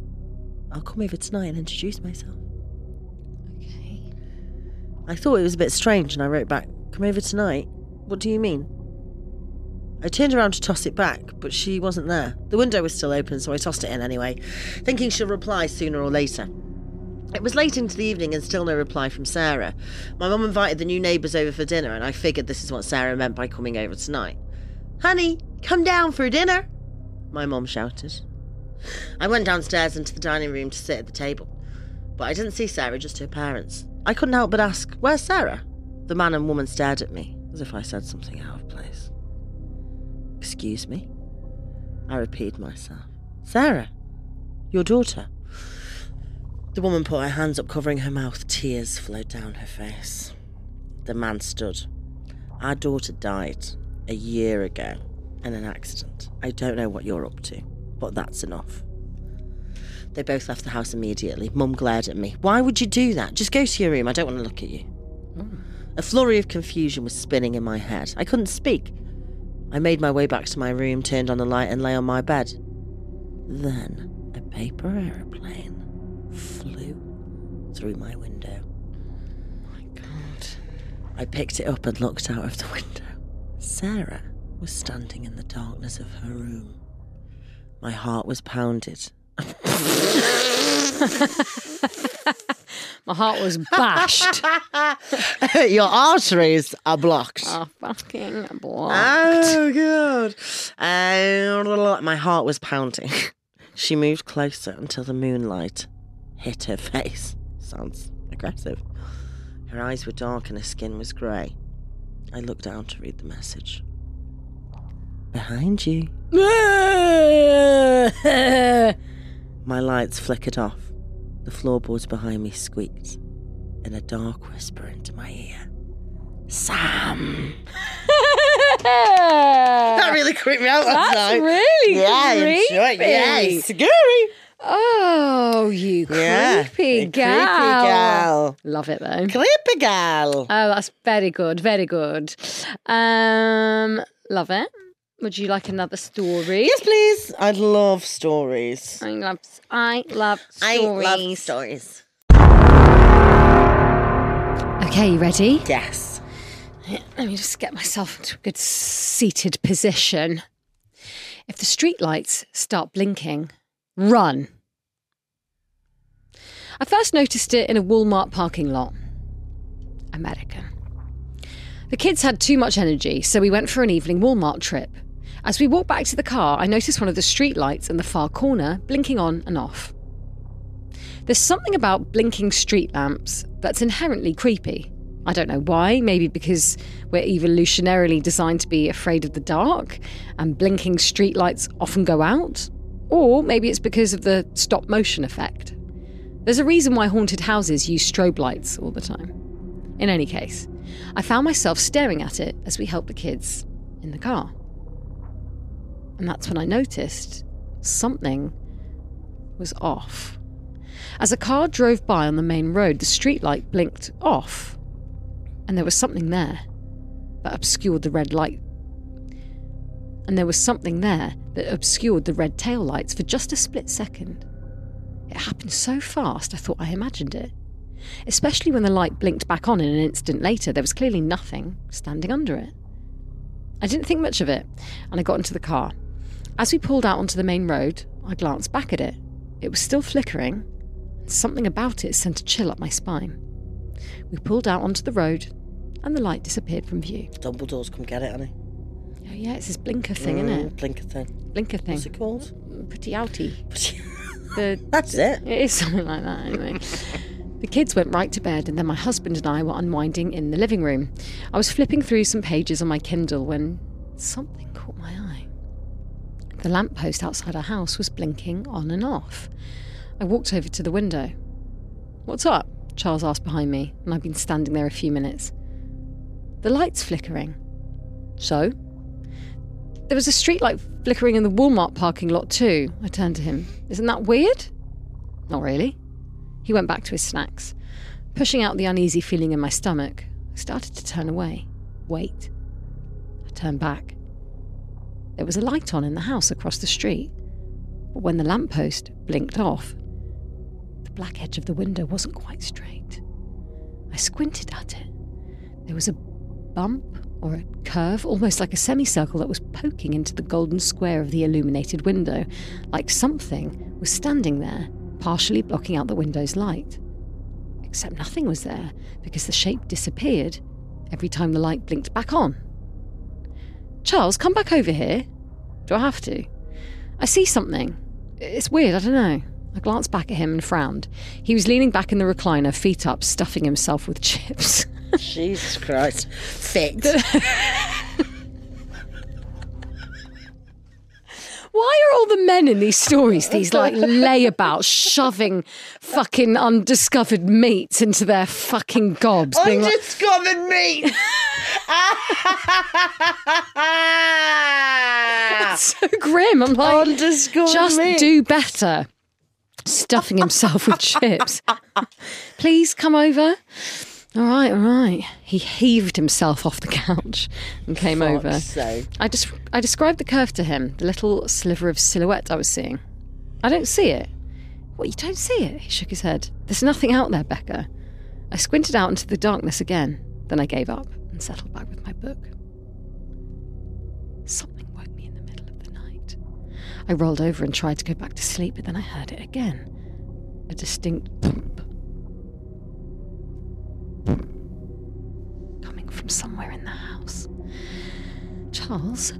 I'll come over tonight and introduce myself. Okay. I thought it was a bit strange and I wrote back, Come over tonight? What do you mean? I turned around to toss it back, but she wasn't there. The window was still open, so I tossed it in anyway, thinking she'll reply sooner or later. It was late into the evening and still no reply from Sarah. My mum invited the new neighbours over for dinner, and I figured this is what Sarah meant by coming over tonight. Honey, come down for dinner, my mum shouted. I went downstairs into the dining room to sit at the table, but I didn't see Sarah, just her parents. I couldn't help but ask, Where's Sarah? The man and woman stared at me, as if I said something out of place. Excuse me? I repeated myself. Sarah, your daughter. The woman put her hands up, covering her mouth. Tears flowed down her face. The man stood. Our daughter died a year ago in an accident. I don't know what you're up to, but that's enough. They both left the house immediately. Mum glared at me. Why would you do that? Just go to your room. I don't want to look at you. Hmm. A flurry of confusion was spinning in my head. I couldn't speak. I made my way back to my room, turned on the light, and lay on my bed. Then a paper aeroplane flew through my window. my God. I picked it up and looked out of the window. Sarah was standing in the darkness of her room. My heart was pounded. My heart was bashed. Your arteries are blocked. oh, fucking block. Oh, God. Uh, my heart was pounding. She moved closer until the moonlight hit her face. Sounds aggressive. Her eyes were dark and her skin was grey. I looked down to read the message. Behind you. My lights flickered off. The floorboards behind me squeaked, and a dark whisper into my ear. Sam. That really creeped me out last That's night. really yeah, creepy. enjoy- Yeah, it's scary. Oh, you Yeah, creepy gal. Creepy gal. Love it though. Creepy gal. Oh, that's very good, very good. Um, love it. Would you like another story? Yes, please. I love stories. I love, I love I love stories. Okay, you ready? Yes. Let me just get myself into a good seated position. If the streetlights start blinking, run. I first noticed it in a Walmart parking lot. American. The kids had too much energy, so we went for an evening Walmart trip. As we walked back to the car, I noticed one of the streetlights in the far corner blinking on and off. There's something about blinking street lamps that's inherently creepy. I don't know why, maybe because we're evolutionarily designed to be afraid of the dark and blinking street lights often go out. Or maybe it's because of the stop motion effect. There's a reason why haunted houses use strobe lights all the time. In any case, I found myself staring at it as we helped the kids in the car. And that's when I noticed something was off. As a car drove by on the main road, the streetlight blinked off, and there was something there that obscured the red light. And there was something there that obscured the red tail lights for just a split second. It happened so fast, I thought I imagined it. Especially when the light blinked back on in an instant later, there was clearly nothing standing under it. I didn't think much of it, and I got into the car. As we pulled out onto the main road, I glanced back at it. It was still flickering, and something about it sent a chill up my spine. We pulled out onto the road, and the light disappeared from view. Dumbledore's come get it, honey. Oh, yeah, it's this blinker thing, isn't Mm, it? Blinker thing. Blinker thing. What's it called? Pretty outy. The, That's it. it is something like that, anyway. The kids went right to bed, and then my husband and I were unwinding in the living room. I was flipping through some pages on my Kindle when something caught my eye. The lamppost outside our house was blinking on and off. I walked over to the window. What's up? Charles asked behind me, and I'd been standing there a few minutes. The light's flickering. So? There was a streetlight flickering in the Walmart parking lot too. I turned to him. Isn't that weird? Not really. He went back to his snacks. Pushing out the uneasy feeling in my stomach, I started to turn away. Wait. I turned back. There was a light on in the house across the street. But when the lamppost blinked off, the black edge of the window wasn't quite straight. I squinted at it. There was a bump or a curve, almost like a semicircle that was poking into the golden square of the illuminated window, like something was standing there, partially blocking out the window's light. Except nothing was there, because the shape disappeared every time the light blinked back on. Charles, come back over here. Do I have to? I see something. It's weird, I don't know. I glanced back at him and frowned. He was leaning back in the recliner, feet up, stuffing himself with chips. Jesus Christ. Fit. Why are all the men in these stories these like layabouts shoving fucking undiscovered meats into their fucking gobs? Being like, Undiscovered meat. so grim. I'm like, Undiscovered just meat. do better. Stuffing himself with chips. Please come over. All right, all right. He heaved himself off the couch and came over. So I just I described the curve to him, the little sliver of silhouette I was seeing. I don't see it. What, you don't see it? He shook his head. There's nothing out there, Becca. I squinted out into the darkness again. Then I gave up and settled back with my book. Something woke me in the middle of the night. I rolled over and tried to go back to sleep, but then I heard it again. A distinct thump. Coming from somewhere in the house. Charles,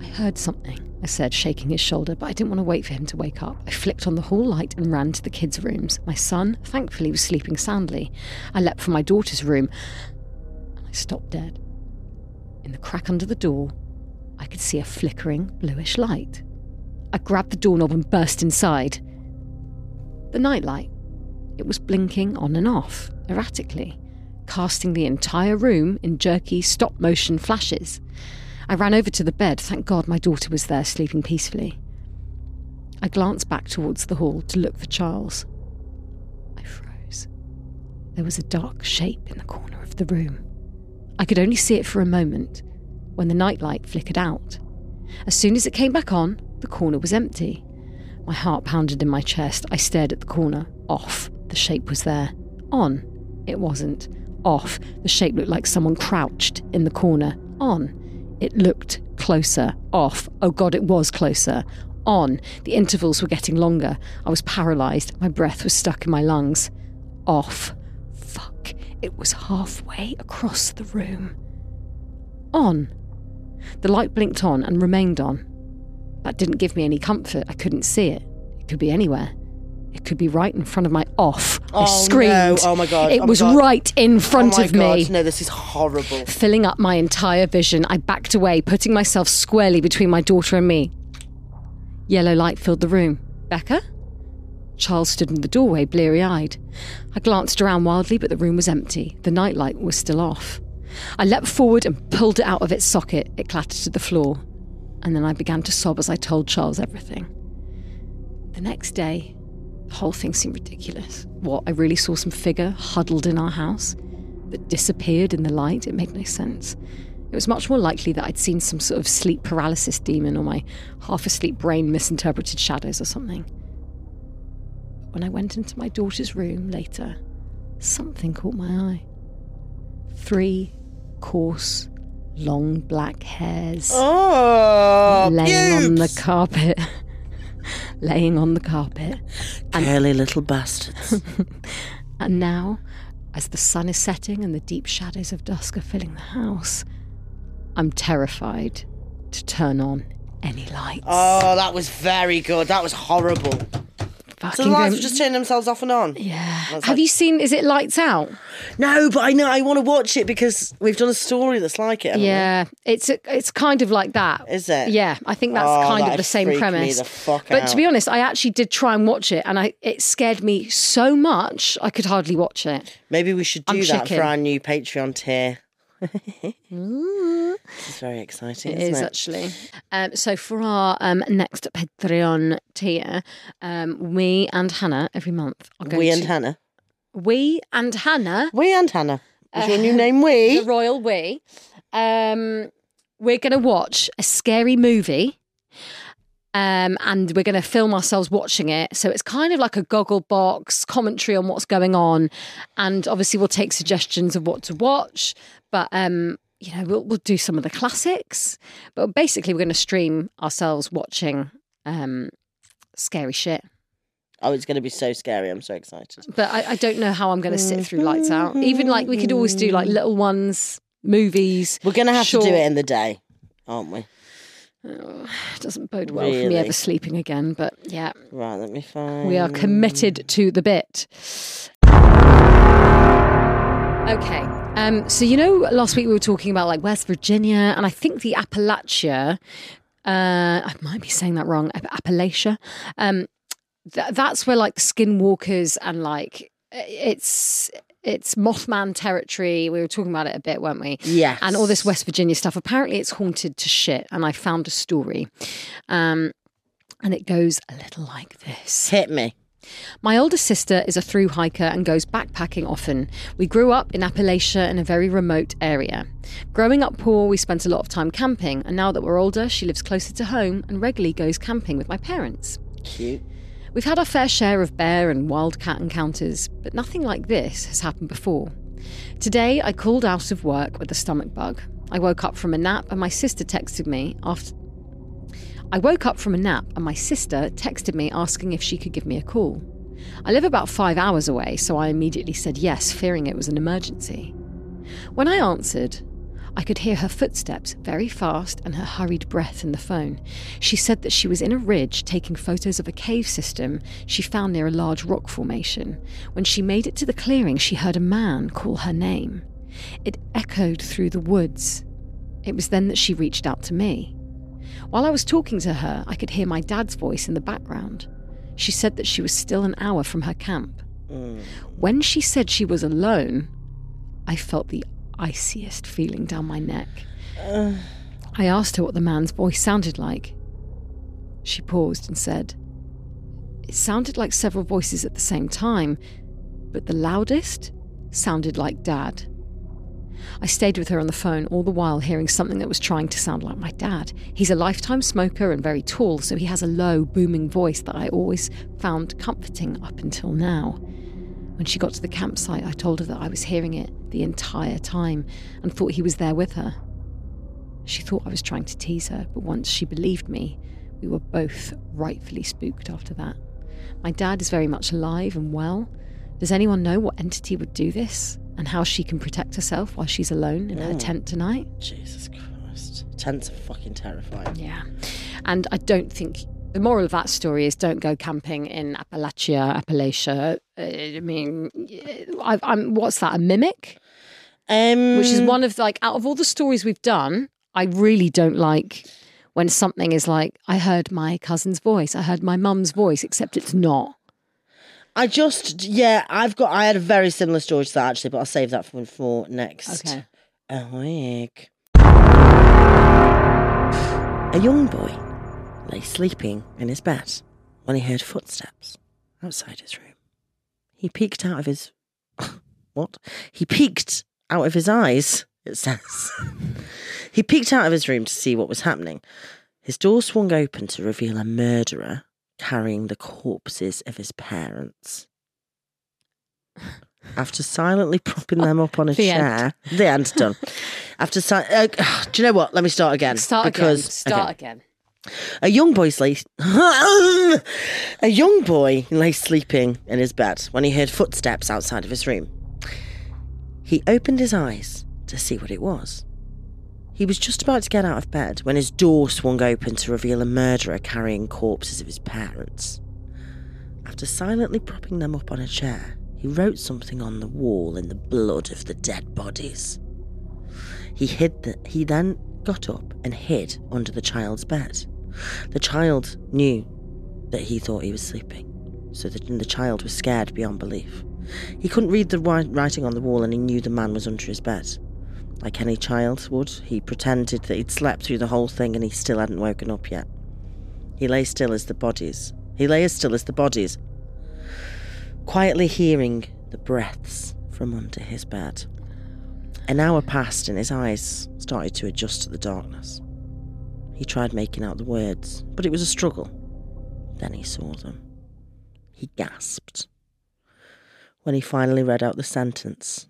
I heard something, I said, shaking his shoulder, but I didn't want to wait for him to wake up. I flicked on the hall light and ran to the kids' rooms. My son, thankfully, was sleeping soundly. I leapt for my daughter's room and I stopped dead. In the crack under the door, I could see a flickering bluish light. I grabbed the doorknob and burst inside. The nightlight. It was blinking on and off, erratically, casting the entire room in jerky stop motion flashes. I ran over to the bed. Thank God my daughter was there, sleeping peacefully. I glanced back towards the hall to look for Charles. I froze. There was a dark shape in the corner of the room. I could only see it for a moment when the nightlight flickered out. As soon as it came back on, the corner was empty. My heart pounded in my chest. I stared at the corner. Off. The shape was there. On. It wasn't. Off. The shape looked like someone crouched in the corner. On. It looked closer. Off. Oh God, it was closer. On. The intervals were getting longer. I was paralysed. My breath was stuck in my lungs. Off. Fuck. It was halfway across the room. On. The light blinked on and remained on. That didn't give me any comfort. I couldn't see it. It could be anywhere. It could be right in front of my off. I Oh, screamed. no. Oh, my God. It Oh, was God. right in front oh my of God, me. No, this is horrible. Filling up my entire vision, I backed away, putting myself squarely between my daughter and me. Yellow light filled the room. Becca? Charles stood in the doorway, bleary eyed. I glanced around wildly, but the room was empty. The nightlight was still off. I leapt forward and pulled it out of its socket. It clattered to the floor. And then I began to sob as I told Charles everything. The next day, the whole thing seemed ridiculous. What, I really saw some figure huddled in our house that disappeared in the light? It made no sense. It was much more likely that I'd seen some sort of sleep paralysis demon or my half asleep brain misinterpreted shadows or something. When I went into my daughter's room later, something caught my eye. Three coarse, long black hairs Oh, laying on the carpet. laying on the carpet. And, Curly little bastards. And now, as the sun is setting and the deep shadows of dusk are filling the house, I'm terrified to turn on any lights. oh, that was very good. That was horrible. So the lights were just turning themselves off and on. yeah. Have like- you seen? Is it Lights Out? No, but I know I want to watch it because we've done a story that's like it. haven't we? Yeah, it's a, it's kind of like that. Is it? Yeah, I think that's Oh, kind of the same premise. the but out. to be honest, I actually did try and watch it, and I it scared me so much I could hardly watch it. Maybe we should do I'm that for our new Patreon tier. It's very exciting, It is it? actually. Um, so for our um, next Patreon tier, um, we and Hannah every month are going We to and Hannah. we and Hannah, We and Hannah. Is your Uh, new name We? the royal we. Um, we're going to watch a scary movie. Um, and we're going to film ourselves watching it. So it's kind of like a Gogglebox commentary on what's going on. And obviously, we'll take suggestions of what to watch. But, um, you know, we'll, we'll do some of the classics. But basically, we're going to stream ourselves watching um, scary shit. Oh, it's going to be so scary. I'm so excited. But I, I don't know how I'm going to sit through Lights Out. Even like we could always do like little ones, movies. We're going to have to do it in the day, aren't we? Oh, doesn't bode well for me ever sleeping again. But yeah, Right, let me find. we are committed to the bit. Okay. Um, so you know, last week we were talking about like West Virginia, and I think the Appalachia uh, I might be saying that wrong, Appalachia. Um, th- that's where like skinwalkers and like it's it's Mothman territory. We were talking about it a bit, weren't we? Yeah. And all this West Virginia stuff. Apparently, it's haunted to shit. And I found a story, um, and it goes a little like this. Hit me. My older sister is a through hiker and goes backpacking often. We grew up in Appalachia in a very remote area. Growing up poor, we spent a lot of time camping, and now that we're older, she lives closer to home and regularly goes camping with my parents. Cute. We've had our fair share of bear and wildcat encounters, but nothing like this has happened before. Today, I called out of work with a stomach bug. I woke up from a nap and my sister texted me after. I woke up from a nap and my sister texted me asking if she could give me a call. I live about five hours away, so I immediately said yes, fearing it was an emergency. When I answered, I could hear her footsteps very fast and her hurried breath in the phone. She said that she was in a ridge taking photos of a cave system she found near a large rock formation. When she made it to the clearing, she heard a man call her name. It echoed through the woods. It was then that she reached out to me. While I was talking to her, I could hear my dad's voice in the background. She said that she was still an hour from her camp. Mm. When she said she was alone, I felt the iciest feeling down my neck. I asked her what the man's voice sounded like. She paused and said, It sounded like several voices at the same time, but the loudest sounded like Dad. I stayed with her on the phone all the while hearing something that was trying to sound like my dad. He's a lifetime smoker and very tall, so he has a low, booming voice that I always found comforting up until now. When she got to the campsite, I told her that I was hearing it the entire time and thought he was there with her. She thought I was trying to tease her, but once she believed me, we were both rightfully spooked after that. My dad is very much alive and well. Does anyone know what entity would do this and how she can protect herself while she's alone in her mm. tent tonight? Jesus Christ. Tents are fucking terrifying. Yeah. And I don't think the moral of that story is don't go camping in Appalachia, Appalachia. Uh, I mean, I, I'm what's that? A mimic, Um, which is one of like out of all the stories we've done, I really don't like when something is like I heard my cousin's voice, I heard my mum's voice, except it's not. I just, yeah, I've got, I had a very similar story to that actually, but I'll save that for, for next Okay. week. A young boy lay sleeping in his bed when he heard footsteps outside his room. He peeked out of his. What? He peeked out of his eyes, it says. he peeked out of his room to see what was happening. His door swung open to reveal a murderer carrying the corpses of his parents. After silently propping them up on a The end. chair, the end's done. After, si- uh, do you know what? Let me start again. Start because, again. Start okay. again. A young boy lay. a young boy lay sleeping in his bed when he heard footsteps outside of his room. He opened his eyes to see what it was. He was just about to get out of bed when his door swung open to reveal a murderer carrying corpses of his parents. After silently propping them up on a chair, he wrote something on the wall in the blood of the dead bodies. He hid the, he then got up and hid under the child's bed. The child knew that he thought he was sleeping, so that the child was scared beyond belief. He couldn't read the writing on the wall and he knew the man was under his bed. Like any child would, he pretended that he'd slept through the whole thing and he still hadn't woken up yet. He lay still as the bodies. He lay as still as the bodies, quietly hearing the breaths from under his bed. An hour passed and his eyes started to adjust to the darkness. He tried making out the words, but it was a struggle. Then he saw them. He gasped. When he finally read out the sentence,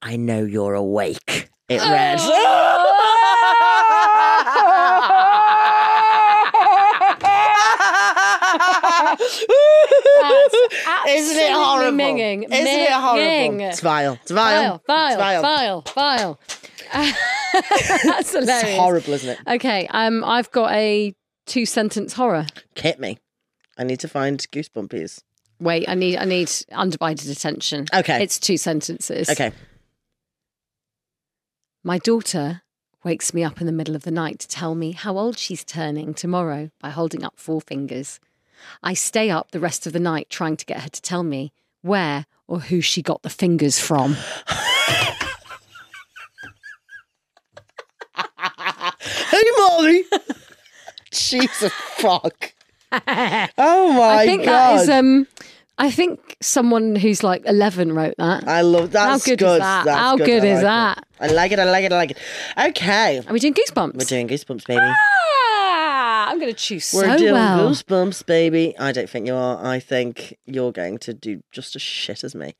I know you're awake, it read. Isn't it horrible? minging, Isn't it horrible? It's vile. It's vile. File, file, It's vile. file, file. That's hilarious. It's horrible, isn't it? Okay, um, I've got a two sentence horror. Hit me. I need to find goosebumpies. Wait, I need I need undivided attention. Okay. It's two sentences. Okay. My daughter wakes me up in the middle of the night to tell me how old she's turning tomorrow by holding up four fingers. I stay up the rest of the night trying to get her to tell me where or who she got the fingers from. Hey, Molly. Jesus fuck. Oh my I think god. that is um I think someone who's like 11 wrote that. I love that. How good is that? That's How good. good I is like that? it. I like it. I like it. I like it. Okay, Are we doing goosebumps? we're doing goosebumps, baby. I'm going to choose We're so doing well. goosebumps, baby. I don't think you are. I think you're going to do just as shit as me.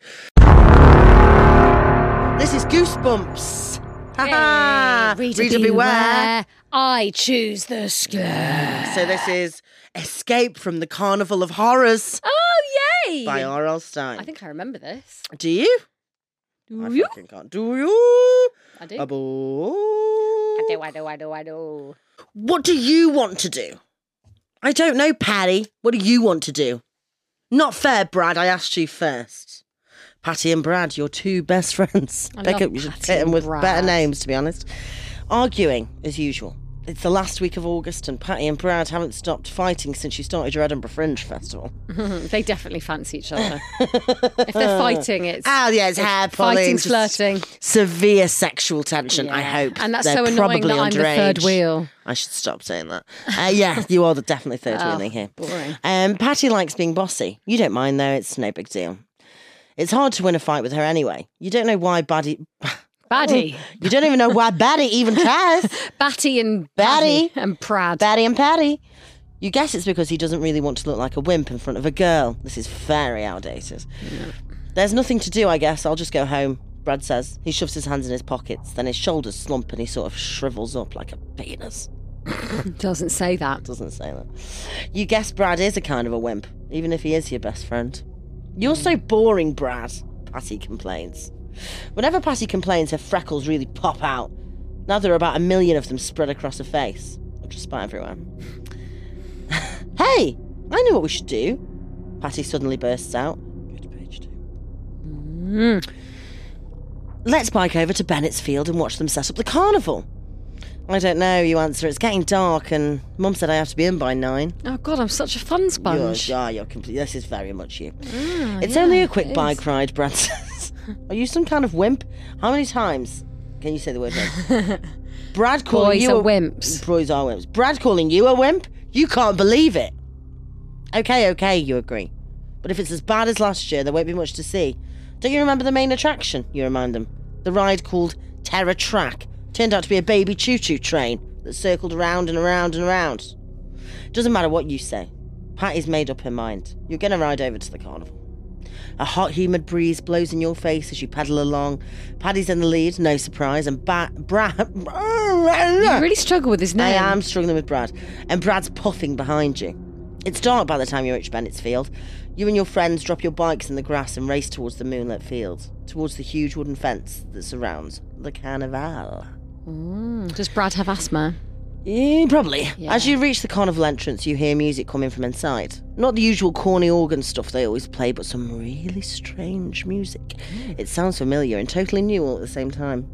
This is goosebumps. Ha ha. Reader, Reader beware. I choose the scare. So this is Escape from the Carnival of Horrors Oh, yay! by R.L. Stine. I think I remember this. Do you? Do I you? fucking can't. Do you? I do. I do, I do, I do, I do. What do you want to do? I don't know, Patty. What do you want to do? Not fair, Brad. I asked you first. Patty and Brad, your two best friends. I Pick up, you should fit them with Brad. better names, to be honest. Arguing, as usual. It's the last week of August, and Patty and Brad haven't stopped fighting since you started your Edinburgh Fringe Festival. they definitely fancy each other. if they're fighting, it's Ah, yeah, it's hair pulling, fighting's just flirting. Severe sexual tension, I hope. And that's They're so annoying that I'm the third wheel. I should stop saying that. Uh, yeah, you are the definitely third Oh, wheeling here. boring. Um, Patty likes being bossy. You don't mind though; it's no big deal. It's hard to win a fight with her anyway. You don't know why Baddie. Batty. You don't even know why Batty even tries. Batty and Batty. And Prad. Batty and Patty. You guess it's because he doesn't really want to look like a wimp in front of a girl. This is very outdated. There's nothing to do, I guess. I'll just go home. Brad says. He shoves his hands in his pockets, then his shoulders slump and he sort of shrivels up like a penis. Doesn't say that. doesn't say that. You guess Brad is a kind of a wimp, even if he is your best friend. You're so boring, Brad, Patty complains. Whenever Patty complains, her freckles really pop out. Now there are about a million of them spread across her face. Or just about everywhere. hey, I know what we should do. Patty suddenly bursts out. Go to page two. Mm. Let's bike over to Bennett's Field and watch them set up the carnival. I don't know, you answer. It's getting dark, and Mum said I have to be in by nine. Oh God, I'm such a fun sponge. You're, yeah, you're complete. This is very much you. Ah, It's yeah, only a quick bike is. ride, Brad says. Are you some kind of wimp? How many times can you say the word wimp? Brad calling Boys you are a wimps. Boys are wimps. Brad calling you a wimp? You can't believe it. Okay, okay, you agree. But if it's as bad as last year, there won't be much to see. Don't you remember the main attraction? You remind them. The ride called Terror Track turned out to be a baby choo-choo train that circled around and around and around. Doesn't matter what you say. Patty's made up her mind. You're going to ride over to the carnival. A hot, humid breeze blows in your face as you paddle along. Paddy's in the lead, no surprise, and ba- Brad. You really struggle with his name. I am struggling with Brad, and Brad's puffing behind you. It's dark by the time you reach Bennett's Field. You and your friends drop your bikes in the grass and race towards the moonlit field, towards the huge wooden fence that surrounds the carnival. Mm, Does Brad have asthma? Mm, yeah, probably. Yeah. As you reach the carnival entrance, you hear music coming from inside. Not the usual corny organ stuff they always play, but some really strange music. Mm. It sounds familiar and totally new all at the same time.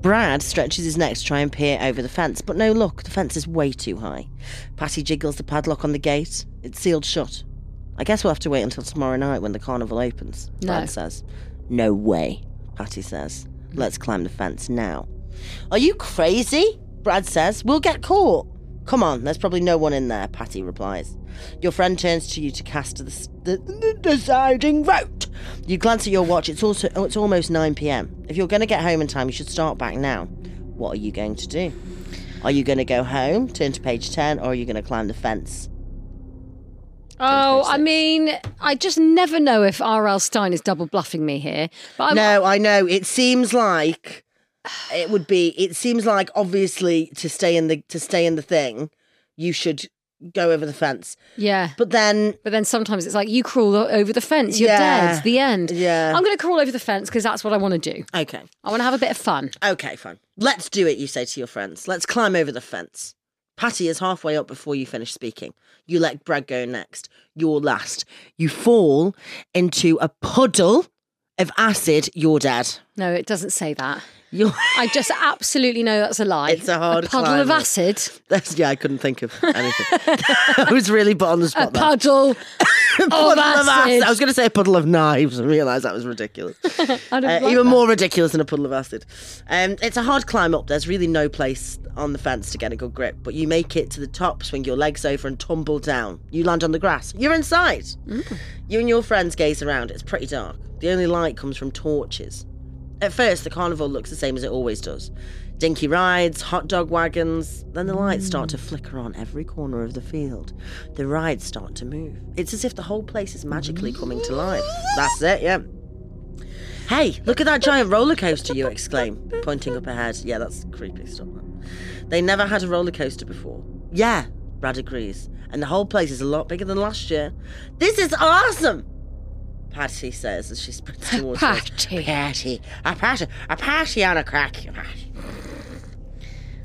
Brad stretches his neck to try and peer over the fence, but no luck. The fence is way too high. Patty jiggles the padlock on the gate. It's sealed shut. I guess we'll have to wait until tomorrow night when the carnival opens. No. Brad says. No way, Patty says. Mm. Let's climb the fence now. Are you crazy? Brad says. We'll get caught. Come on, there's probably no one in there, Patty replies. Your friend turns to you to cast the, the, the deciding vote. You glance at your watch. It's also oh, it's almost 9 p.m. If you're going to get home in time, you should start back now. What are you going to do? Are you going to go home, turn to page 10, or are you going to climb the fence? Oh, I mean, I just never know if R.L. Stine is double bluffing me here. But I'm, no, I know. It seems like it would be. It seems like obviously to stay in the to stay in the thing, you should go over the fence. yeah. But then, But then sometimes it's like you crawl over the fence, you're Yeah. dead. The end. Yeah. I'm going to crawl over the fence because that's what I want to do. okay, I want to have a bit of fun. okay, fine. Let's do it. You say to your friends. Let's climb over the fence. Patty is halfway up before you finish speaking. You let Brad go next. You're last. You fall into a puddle of acid. You're dead. No, it doesn't say that. You're, I just absolutely know that's a lie. It's a hard a puddle of acid. that's, yeah, I couldn't think of anything. I was really put on the A spot there. puddle puddle of acid. I was going to say a puddle of knives and realised that was ridiculous. Uh, like even that. more ridiculous than a puddle of acid. Um, it's a hard climb up. There's really no place on the fence to get a good grip, but you make it to the top, swing your legs over, and tumble down. You land on the grass. You're inside. You and your friends gaze around. It's pretty dark. The only light comes from torches. At first, the carnival looks the same as it always does. Dinky rides, hot dog wagons. Then the lights start to flicker on every corner of the field. The rides start to move. It's as if the whole place is magically coming to life. That's it, yeah. Hey, look at that giant roller coaster, you exclaim, pointing up ahead. Yeah, that's creepy stuff. They never had a roller coaster before. Yeah, Brad agrees. And the whole place is a lot bigger than last year. This is awesome! Patty says as she sprints towards us. Patty. Patty. A patty. A patty on a crack.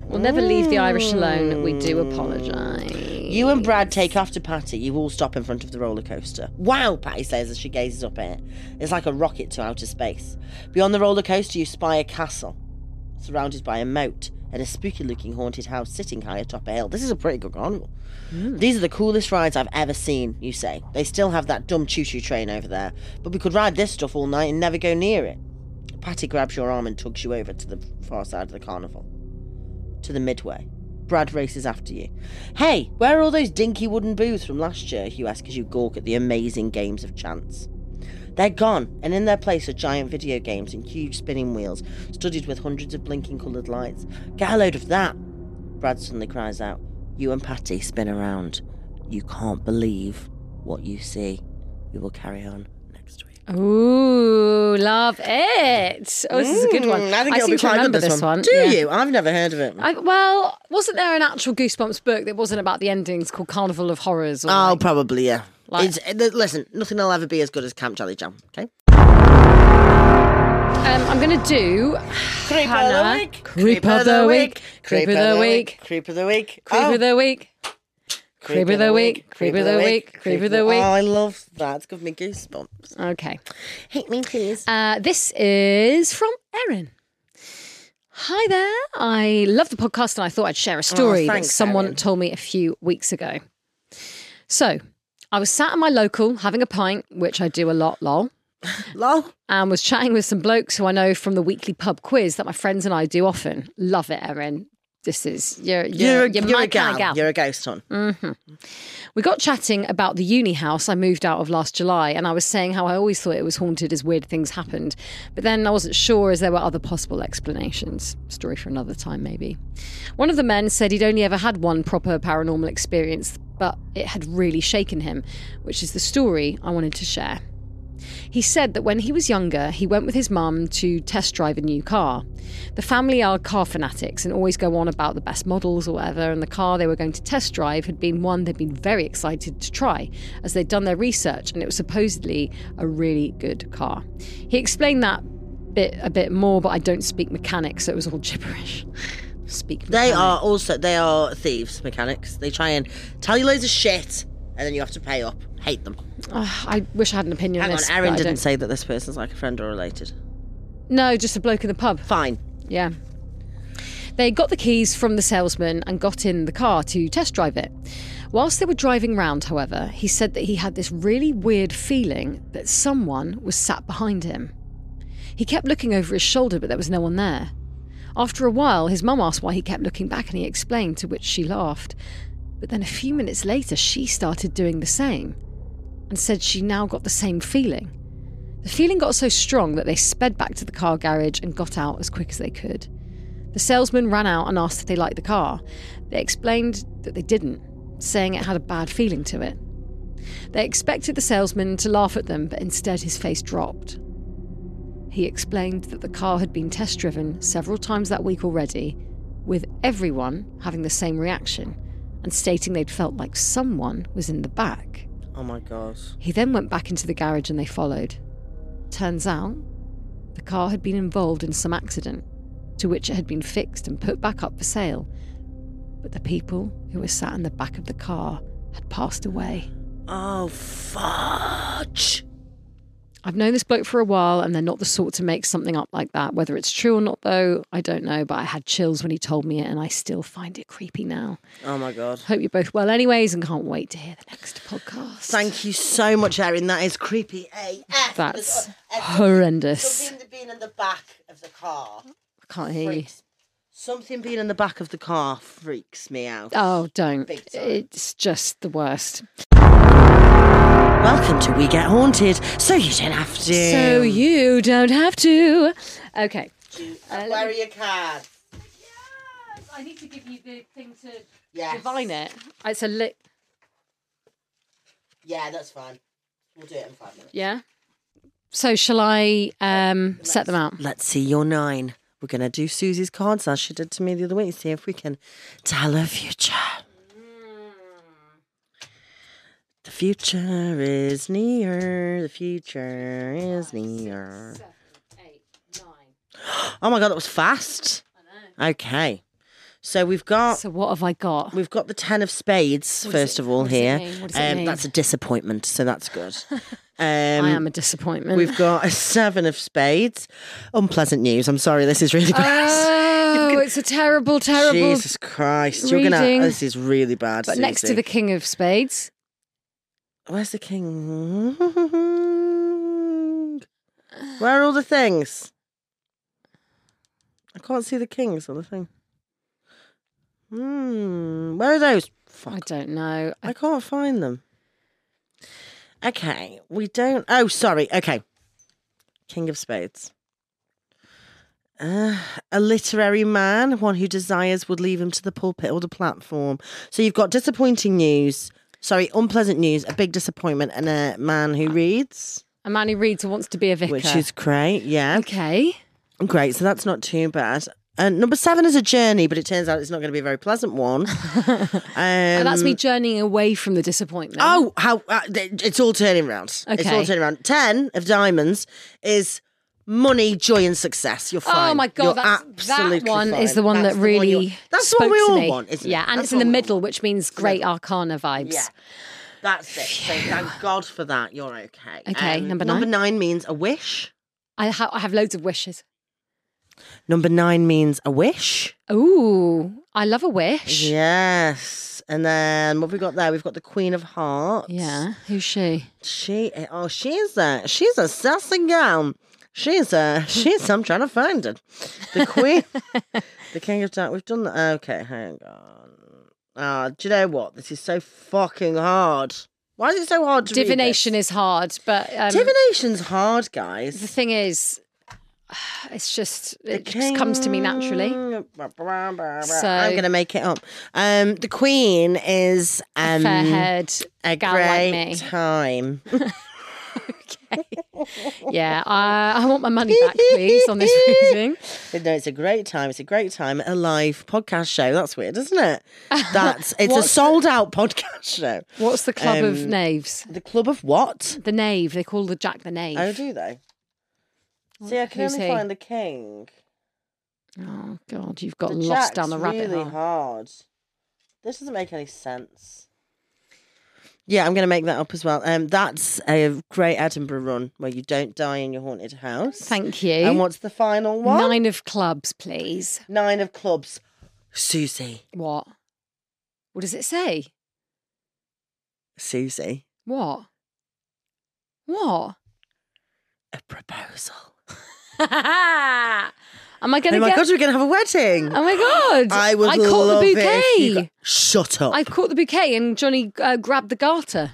We'll never leave the Irish alone. We do apologise. You and Brad take after Patty. You all stop in front of the roller coaster. Wow, Patty says as she gazes up at it. It's like a rocket to outer space. Beyond the roller coaster, you spy a castle, surrounded by a moat and a spooky looking haunted house sitting high atop a hill. This is a pretty good carnival. Hmm. These are the coolest rides I've ever seen, you say. They still have that dumb choo choo train over there, but we could ride this stuff all night and never go near it. Patty grabs your arm and tugs you over to the far side of the carnival to the midway. Brad races after you. Hey, where are all those dinky wooden booths from last year? You ask as you gawk at the amazing games of chance. They're gone, and in their place are giant video games and huge spinning wheels, studded with hundreds of blinking coloured lights. Get a load of that! Brad suddenly cries out. You and Patty spin around. You can't believe what you see. We will carry on next week. Ooh, love it. Oh, this is a good one. Mm, I think it'll seem be to quite remember good. this one. Do Yeah. you? I've never heard of it. I, well, wasn't there an actual Goosebumps book that wasn't about the endings called Carnival of Horrors? Or Oh, like- probably yeah. Like- it's, uh, listen, nothing will ever be as good as Camp Jellyjam. Okay. um, I'm going to do Creep Hannah, Creep of the week, Creep of the week, Creep of the week, Creep Oh, of the Week. Creep of the Week, Creep of the Week, Creep of the Oh, Week. I love that. It's given me goosebumps. Okay. Hit me, please. Uh, this is from Erin. Hi there. I love the podcast and I thought I'd share a story that Oh, thanks, someone Erin. told me a few weeks ago. So, I was sat at my local having a pint, which I do a lot, lol, Lol. and was chatting with some blokes who I know from the weekly pub quiz that my friends and I do often. Love it, Erin. This is you're You're, you're, a, you're, you're my a gal. kind of gal. You're a ghost hun. Mm-hmm. We got chatting about the uni house I moved out of last July, and I was saying how I always thought it was haunted as weird things happened. But then I wasn't sure as there were other possible explanations. Story for another time, maybe. One of the men said he'd only ever had one proper paranormal experience, but it had really shaken him, which is the story I wanted to share. He said that when he was younger, he went with his mum to test drive a new car. The family are car fanatics and always go on about the best models or whatever, and the car they were going to test drive had been one they'd been very excited to try, as they'd done their research and it was supposedly a really good car. He explained that bit a bit more, but I don't speak mechanics, so it was all gibberish. Speak They are also they are thieves, mechanics. They try and tell you loads of shit, and then you have to pay up. Hate them. Ugh, I wish I had an opinion Hang on on, this. But I didn't don't. say that this person's like a friend or related. No, just a bloke in the pub. Fine. Yeah. They got the keys from the salesman and got in the car to test drive it. Whilst they were driving round, however, he said that he had this really weird feeling that someone was sat behind him. He kept looking over his shoulder, but there was no one there. After a while, his mum asked why he kept looking back and he explained, to which she laughed. But then a few minutes later, she started doing the same and said she now got the same feeling. The feeling got so strong that they sped back to the car garage and got out as quick as they could. The salesman ran out and asked if they liked the car. They explained that they didn't, saying it had a bad feeling to it. They expected the salesman to laugh at them, but instead his face dropped. He explained that the car had been test driven several times that week already, with everyone having the same reaction, and stating they'd felt like someone was in the back. Oh my gosh. He then went back into the garage and they followed. Turns out, the car had been involved in some accident, to which it had been fixed and put back up for sale. But the people who were sat in the back of the car had passed away. Oh fudge. I've known this bloke for a while, and they're not the sort to make something up like that. Whether it's true or not, though, I don't know. But I had chills when he told me it, and I still find it creepy now. Oh my god. Hope you're both well, anyways, and can't wait to hear the next podcast. Thank you so much, Erin. That is creepy AF. That's horrendous. Something being in the back of the car I can't hear you. freaks. Something being in the back of the car freaks me out. Oh, don't. It's just the worst. Welcome to We Get Haunted, so you don't have to. So you don't have to. Okay. Uh, where are your cards? Yes. I need to give you the thing to Yes. divine it. It's a lit. Yeah, that's fine. We'll do it in five minutes. Yeah. So shall I um, set them out? Let's see your nine. We're going to do Suzie's cards as she did to me the other week, see if we can tell her future. The future is near. The future is near. Eight. Oh my god, that was fast. Okay. So we've got So what have I got? we've got the ten of spades What first it- of all what does it here. mean? What does it um, that's a disappointment, so that's good. Um, I am a disappointment. We've got a seven of spades. Unpleasant news. I'm sorry, this is really bad. Oh, it's a terrible, terrible. Jesus Christ, you're gonna. reading. This is really bad. But next to the King of Spades. Where's the king? Where are all the things? I can't see the kings on the thing. Hmm, where are those? Fuck, I don't know. I can't find them. Okay, we don't. Oh, sorry. Okay, King of Spades. Uh, a literary man, one who desires would leave him to the pulpit or the platform. So you've got disappointing news. Sorry, unpleasant news, a big disappointment, and a man who reads, A man who reads and wants to be a vicar. which is great. Yeah, okay. great. So that's not too bad. And number seven is a journey, but it turns out it's not going to be a very pleasant one. um, and that's me journeying away from the disappointment. Oh, how uh, th- it's all turning around. It's all Okay. turning around. Ten of diamonds is money, joy, and success. You're fine. Oh my god, that's, absolutely that one fine. is the one That's that one really you're- That's one we all want, isn't it? yeah, and That's it's in the middle, which means great arcana vibes. Yeah. That's it. So thank God for that. You're okay. Um, Okay, number Number nine. nine means a wish. I, ha- I have loads of wishes. Number nine means a wish. Ooh, I love a wish. Yes. And then what have we got there? We've got the Queen of Hearts. Yeah, who's she? She oh she's a she's a sassy gal. She's a she's I'm trying to find it. The Queen The King of Dark we've done that. Okay, hang on. Ah, do you know what? This is so fucking hard. Why is it so hard Divination is hard, but um, Divination's hard, guys. the thing is, it's just it just comes to me naturally. So- I'm gonna make it up. Um, the Queen is um, Fair haired a gal like great me. time. Yeah, I, I want my money back, please, on this reading. No, it's a great time. It's a great time. A live podcast show. That's weird, isn't it? That's it's a sold out podcast show. What's the club of Um, knaves? The Club of what? The knave. They call the Jack the knave. Oh, do they? See, I can Who's only he? find the king. Oh God, you've got the lost Jack's down the rabbit really hole. hard. This doesn't make any sense. Yeah, I'm going to make that up as well. Um, that's a great Edinburgh run where you don't die in your haunted house. Thank you. And what's the final one? Nine of clubs, please. Nine of clubs. Suzie. What? What does it say? Suzie. What? What? A proposal. Am I going Oh to my get? god, we're going to have a wedding. Oh my god! I would I caught the it if you bouquet. got- Shut up. I caught the bouquet, and Johnny uh, grabbed the garter.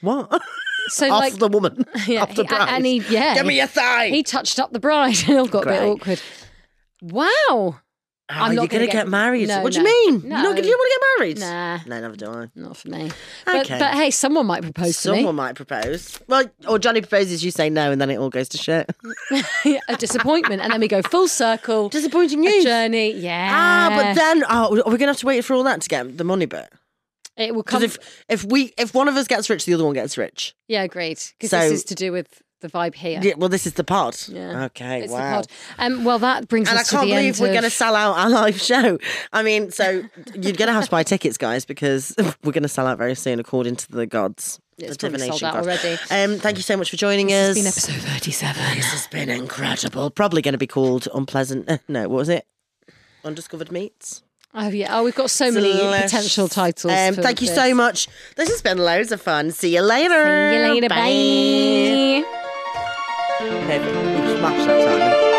What? So Off like, the woman. yeah, he- bride. and he yeah, Give me your thigh. he touched up the bride. And it all got a bit awkward. Wow. How I'm not you gonna going to get- married? no, what do you mean? You No. not gonna- you want to get married? Nah, No, never do I. not for me. But, Okay. but hey, someone might propose to Someone might propose. Well, or Johnny proposes, you say no, and then it all goes to shit. a disappointment, and then we go full circle. Disappointing news. journey, yeah. Ah, but then oh, are we going to have to wait for all that to get the money bit? it will come. if if we if one of us gets rich, the other one gets rich. yeah, agreed. Because So- this is to do with the vibe here. Yeah. well, this is the pod. Yeah. Okay. It's wow. the pod. Um, well, that brings And I us to can't believe we're of... going to sell out our live show. I mean, so you're going to have to buy tickets, guys, because we're going to sell out very soon, according to the gods. It's the probably sold out god. already. Um, thank you so much for joining This us. has been episode 37. This has been incredible. Probably going to be called Unpleasant. No, what was it? Undiscovered Meats. Oh, yeah. Oh, we've got so many potential titles. Um, thank you this. so much. This has been loads of fun. See you later. See you later. Bye. Okay, we smashed that time.